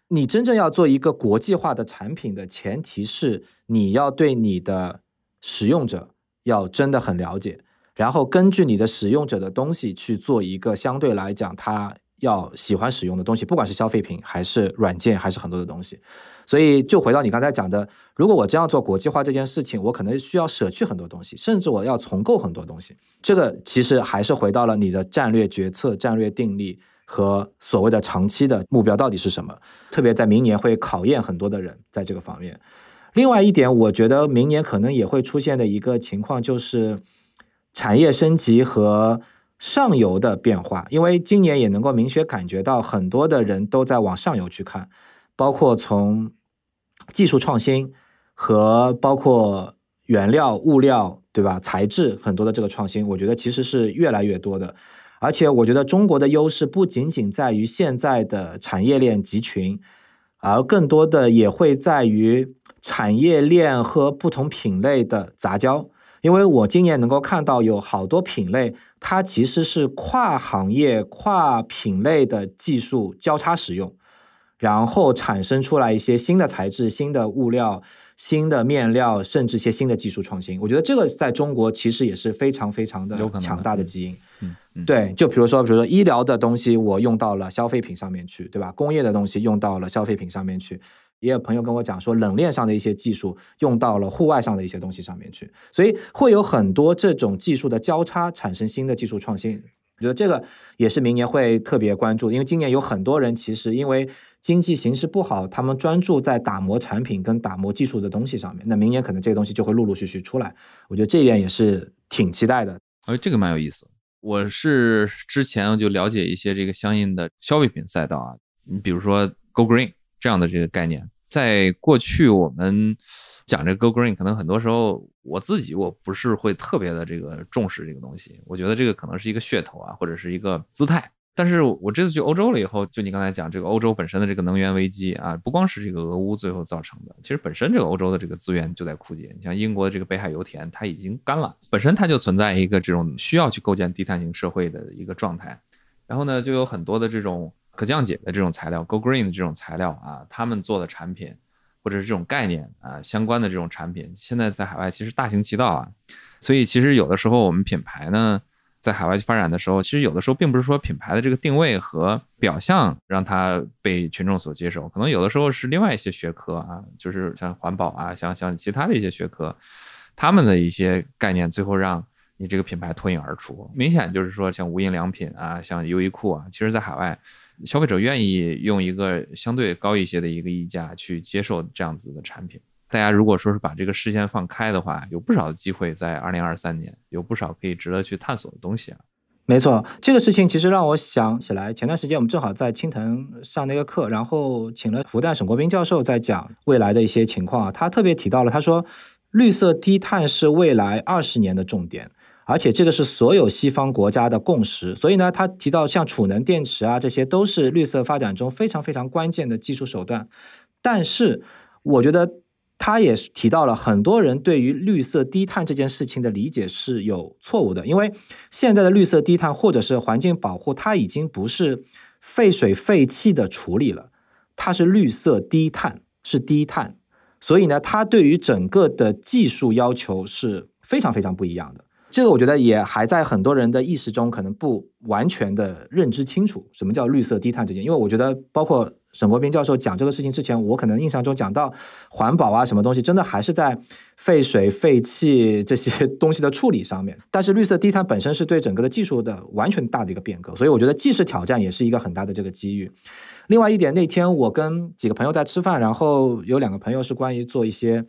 你真正要做一个国际化的产品的前提是，你要对你的使用者要真的很了解，然后根据你的使用者的东西去做一个相对来讲他要喜欢使用的东西，不管是消费品还是软件还是很多的东西。所以就回到你刚才讲的，如果我真要做国际化这件事情，我可能需要舍去很多东西，甚至我要重构很多东西。这个其实还是回到了你的战略决策、战略定力。和所谓的长期的目标到底是什么？特别在明年会考验很多的人在这个方面。另外一点，我觉得明年可能也会出现的一个情况就是产业升级和上游的变化，因为今年也能够明确感觉到很多的人都在往上游去看。包括从技术创新和包括原料、物料，对吧？材质很多的这个创新，我觉得其实是越来越多的。而且我觉得中国的优势不仅仅在于现在的产业链集群，而更多的也会在于产业链和不同品类的杂交。因为我今年能够看到有好多品类，它其实是跨行业、跨品类的技术交叉使用，然后产生出来一些新的材质、新的物料、新的面料，甚至一些新的技术创新。我觉得这个在中国其实也是非常非常的强大的基因。嗯，对，就比如说，比如说医疗的东西，我用到了消费品上面去，对吧？工业的东西用到了消费品上面去。也有朋友跟我讲说，冷链上的一些技术用到了户外上的一些东西上面去，所以会有很多这种技术的交叉，产生新的技术创新。我觉得这个也是明年会特别关注，因为今年有很多人其实因为经济形势不好，他们专注在打磨产品跟打磨技术的东西上面。那明年可能这个东西就会陆陆续续出来。我觉得这一点也是挺期待的。哎，这个蛮有意思。我是之前就了解一些这个相应的消费品赛道啊，你比如说 Go Green 这样的这个概念，在过去我们讲这个 Go Green，可能很多时候我自己我不是会特别的这个重视这个东西，我觉得这个可能是一个噱头啊，或者是一个姿态。但是我这次去欧洲了以后，就你刚才讲这个欧洲本身的这个能源危机啊，不光是这个俄乌最后造成的，其实本身这个欧洲的这个资源就在枯竭。你像英国的这个北海油田，它已经干了，本身它就存在一个这种需要去构建低碳型社会的一个状态。然后呢，就有很多的这种可降解的这种材料，Go Green 的这种材料啊，他们做的产品或者是这种概念啊相关的这种产品，现在在海外其实大行其道啊。所以其实有的时候我们品牌呢。在海外去发展的时候，其实有的时候并不是说品牌的这个定位和表象让它被群众所接受，可能有的时候是另外一些学科啊，就是像环保啊，像像其他的一些学科，他们的一些概念，最后让你这个品牌脱颖而出。明显就是说，像无印良品啊，像优衣库啊，其实在海外，消费者愿意用一个相对高一些的一个溢价去接受这样子的产品。大家如果说是把这个视线放开的话，有不少的机会在二零二三年，有不少可以值得去探索的东西啊。没错，这个事情其实让我想起来，前段时间我们正好在青藤上那个课，然后请了复旦沈国斌教授在讲未来的一些情况啊。他特别提到了，他说绿色低碳是未来二十年的重点，而且这个是所有西方国家的共识。所以呢，他提到像储能电池啊，这些都是绿色发展中非常非常关键的技术手段。但是我觉得。他也提到了很多人对于绿色低碳这件事情的理解是有错误的，因为现在的绿色低碳或者是环境保护，它已经不是废水废气的处理了，它是绿色低碳，是低碳，所以呢，它对于整个的技术要求是非常非常不一样的。这个我觉得也还在很多人的意识中可能不完全的认知清楚，什么叫绿色低碳这件，因为我觉得包括。沈国斌教授讲这个事情之前，我可能印象中讲到环保啊，什么东西，真的还是在废水废气这些 东西的处理上面。但是绿色低碳本身是对整个的技术的完全大的一个变革，所以我觉得既是挑战，也是一个很大的这个机遇。另外一点，那天我跟几个朋友在吃饭，然后有两个朋友是关于做一些。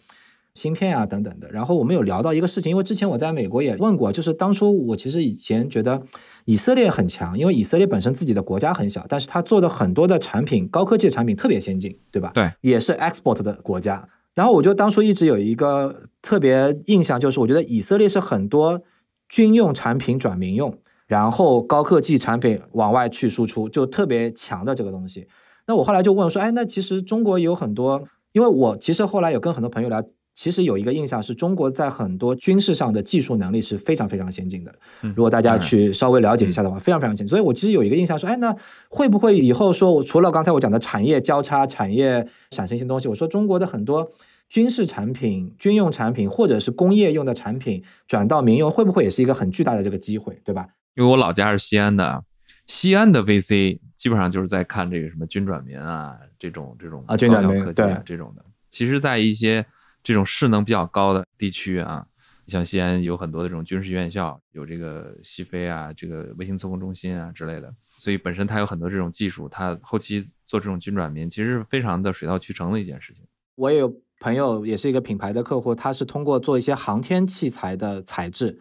芯片啊，等等的。然后我们有聊到一个事情，因为之前我在美国也问过，就是当初我其实以前觉得以色列很强，因为以色列本身自己的国家很小，但是他做的很多的产品，高科技的产品特别先进，对吧？对，也是 export 的国家。然后我就当初一直有一个特别印象，就是我觉得以色列是很多军用产品转民用，然后高科技产品往外去输出，就特别强的这个东西。那我后来就问说，哎，那其实中国有很多，因为我其实后来有跟很多朋友聊。其实有一个印象是中国在很多军事上的技术能力是非常非常先进的。如果大家去稍微了解一下的话，非常非常先进。所以我其实有一个印象说，哎，那会不会以后说，我除了刚才我讲的产业交叉、产业产生一些东西，我说中国的很多军事产品、军用产品或者是工业用的产品转到民用，会不会也是一个很巨大的这个机会，对吧？因为我老家是西安的，西安的 VC 基本上就是在看这个什么军转民啊，这种这种啊军转民对这种的。其实，在一些这种势能比较高的地区啊，像西安有很多的这种军事院校，有这个西飞啊，这个卫星测控中心啊之类的，所以本身它有很多这种技术，它后期做这种军转民，其实非常的水到渠成的一件事情。我也有朋友也是一个品牌的客户，他是通过做一些航天器材的材质，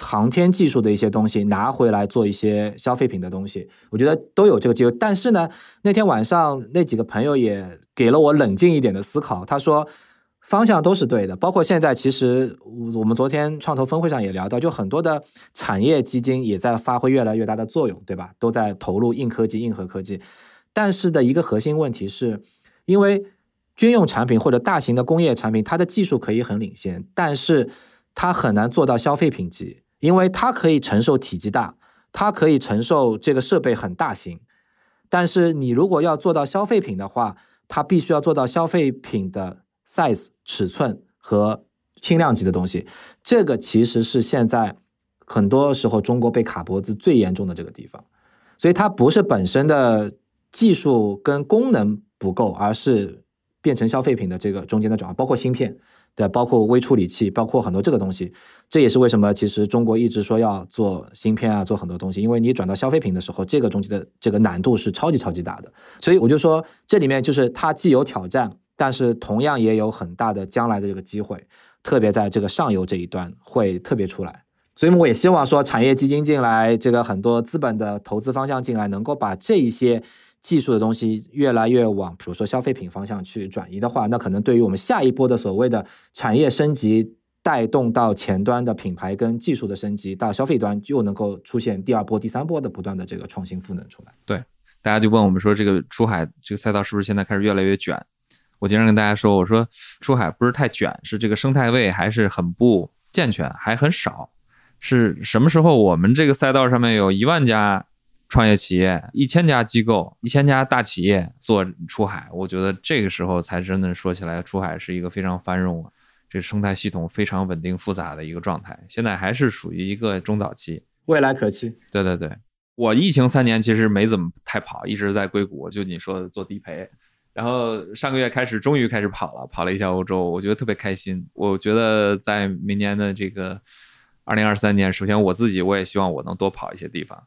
航天技术的一些东西拿回来做一些消费品的东西，我觉得都有这个机会。但是呢，那天晚上那几个朋友也给了我冷静一点的思考。他说，方向都是对的，包括现在，其实我们昨天创投峰会上也聊到，就很多的产业基金也在发挥越来越大的作用，对吧？都在投入硬科技、硬核科技。但是的一个核心问题是，因为军用产品或者大型的工业产品，它的技术可以很领先，但是它很难做到消费品级。因为它可以承受体积大，它可以承受这个设备很大型，但是你如果要做到消费品的话，它必须要做到消费品的 size 尺寸和轻量级的东西。这个其实是现在很多时候中国被卡脖子最严重的这个地方，所以它不是本身的技术跟功能不够，而是变成消费品的这个中间的转化，包括芯片。对，包括微处理器，包括很多这个东西，这也是为什么其实中国一直说要做芯片啊，做很多东西，因为你转到消费品的时候，这个中间的这个难度是超级超级大的。所以我就说，这里面就是它既有挑战，但是同样也有很大的将来的这个机会，特别在这个上游这一端会特别出来。所以我也希望说，产业基金进来，这个很多资本的投资方向进来，能够把这一些。技术的东西越来越往，比如说消费品方向去转移的话，那可能对于我们下一波的所谓的产业升级，带动到前端的品牌跟技术的升级，到消费端又能够出现第二波、第三波的不断的这个创新赋能出来。对，大家就问我们说，这个出海这个赛道是不是现在开始越来越卷？我经常跟大家说，我说出海不是太卷，是这个生态位还是很不健全，还很少。是什么时候我们这个赛道上面有一万家？创业企业一千家机构，一千家大企业做出海，我觉得这个时候才真的说起来，出海是一个非常繁荣，这生态系统非常稳定复杂的一个状态。现在还是属于一个中早期，未来可期。对对对，我疫情三年其实没怎么太跑，一直在硅谷，就你说的做地陪。然后上个月开始，终于开始跑了，跑了一下欧洲，我觉得特别开心。我觉得在明年的这个二零二三年，首先我自己我也希望我能多跑一些地方。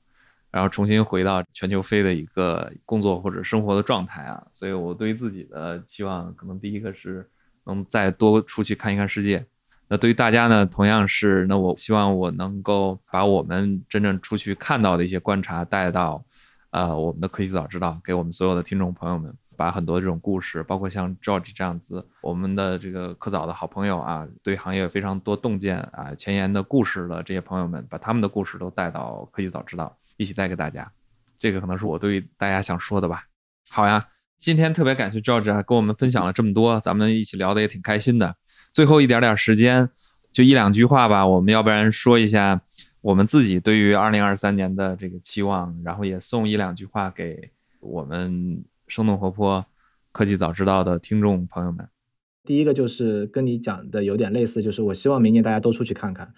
然后重新回到全球飞的一个工作或者生活的状态啊，所以我对于自己的期望，可能第一个是能再多出去看一看世界。那对于大家呢，同样是，那我希望我能够把我们真正出去看到的一些观察带到，呃，我们的科技早知道，给我们所有的听众朋友们，把很多这种故事，包括像 George 这样子，我们的这个科早的好朋友啊，对行业非常多洞见啊、前沿的故事的这些朋友们，把他们的故事都带到科技早知道。一起带给大家，这个可能是我对大家想说的吧。好呀，今天特别感谢 George 跟我们分享了这么多，咱们一起聊的也挺开心的。最后一点点时间，就一两句话吧。我们要不然说一下我们自己对于二零二三年的这个期望，然后也送一两句话给我们生动活泼科技早知道的听众朋友们。第一个就是跟你讲的有点类似，就是我希望明年大家都出去看看。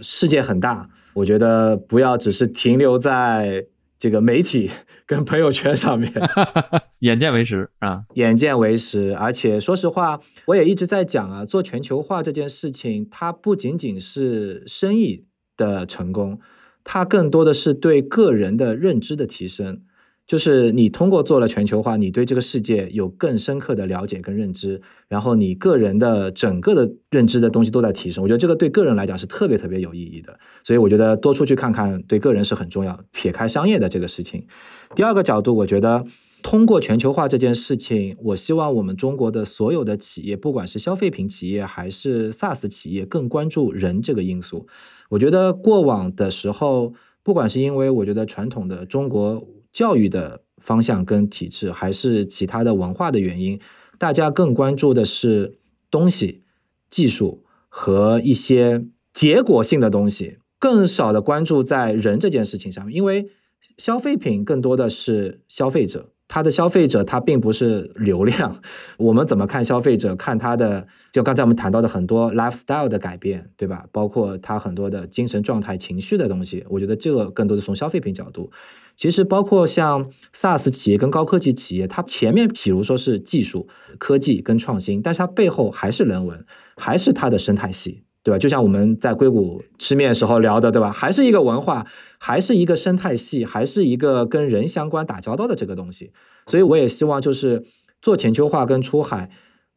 世界很大，我觉得不要只是停留在这个媒体跟朋友圈上面，眼见为实啊，眼见为实。而且说实话，我也一直在讲啊，做全球化这件事情，它不仅仅是生意的成功，它更多的是对个人的认知的提升。就是你通过做了全球化，你对这个世界有更深刻的了解跟认知，然后你个人的整个的认知的东西都在提升。我觉得这个对个人来讲是特别特别有意义的，所以我觉得多出去看看对个人是很重要。撇开商业的这个事情，第二个角度，我觉得通过全球化这件事情，我希望我们中国的所有的企业，不管是消费品企业还是 SaaS 企业，更关注人这个因素。我觉得过往的时候，不管是因为我觉得传统的中国。教育的方向跟体制，还是其他的文化的原因，大家更关注的是东西、技术和一些结果性的东西，更少的关注在人这件事情上面，因为消费品更多的是消费者。他的消费者，他并不是流量。我们怎么看消费者？看他的，就刚才我们谈到的很多 lifestyle 的改变，对吧？包括他很多的精神状态、情绪的东西。我觉得这个更多的从消费品角度。其实包括像 SaaS 企业跟高科技企业，它前面比如说是技术、科技跟创新，但是它背后还是人文，还是它的生态系。对吧？就像我们在硅谷吃面时候聊的，对吧？还是一个文化，还是一个生态系，还是一个跟人相关打交道的这个东西。所以我也希望就是做全球化跟出海，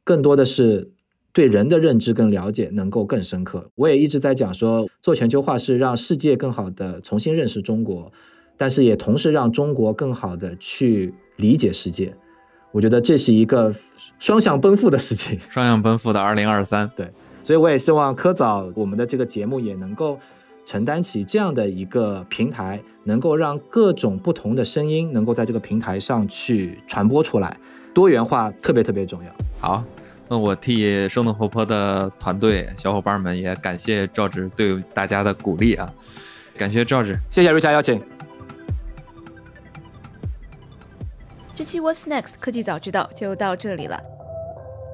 更多的是对人的认知跟了解能够更深刻。我也一直在讲说，做全球化是让世界更好的重新认识中国，但是也同时让中国更好的去理解世界。我觉得这是一个双向奔赴的事情，双向奔赴的二零二三。对，所以我也希望科早我们的这个节目也能够承担起这样的一个平台，能够让各种不同的声音能够在这个平台上去传播出来，多元化特别特别重要。好，那我替生动活泼的团队小伙伴们也感谢赵志对大家的鼓励啊，感谢赵志，谢谢瑞霞邀请。这期 What's Next 科技早知道就到这里了。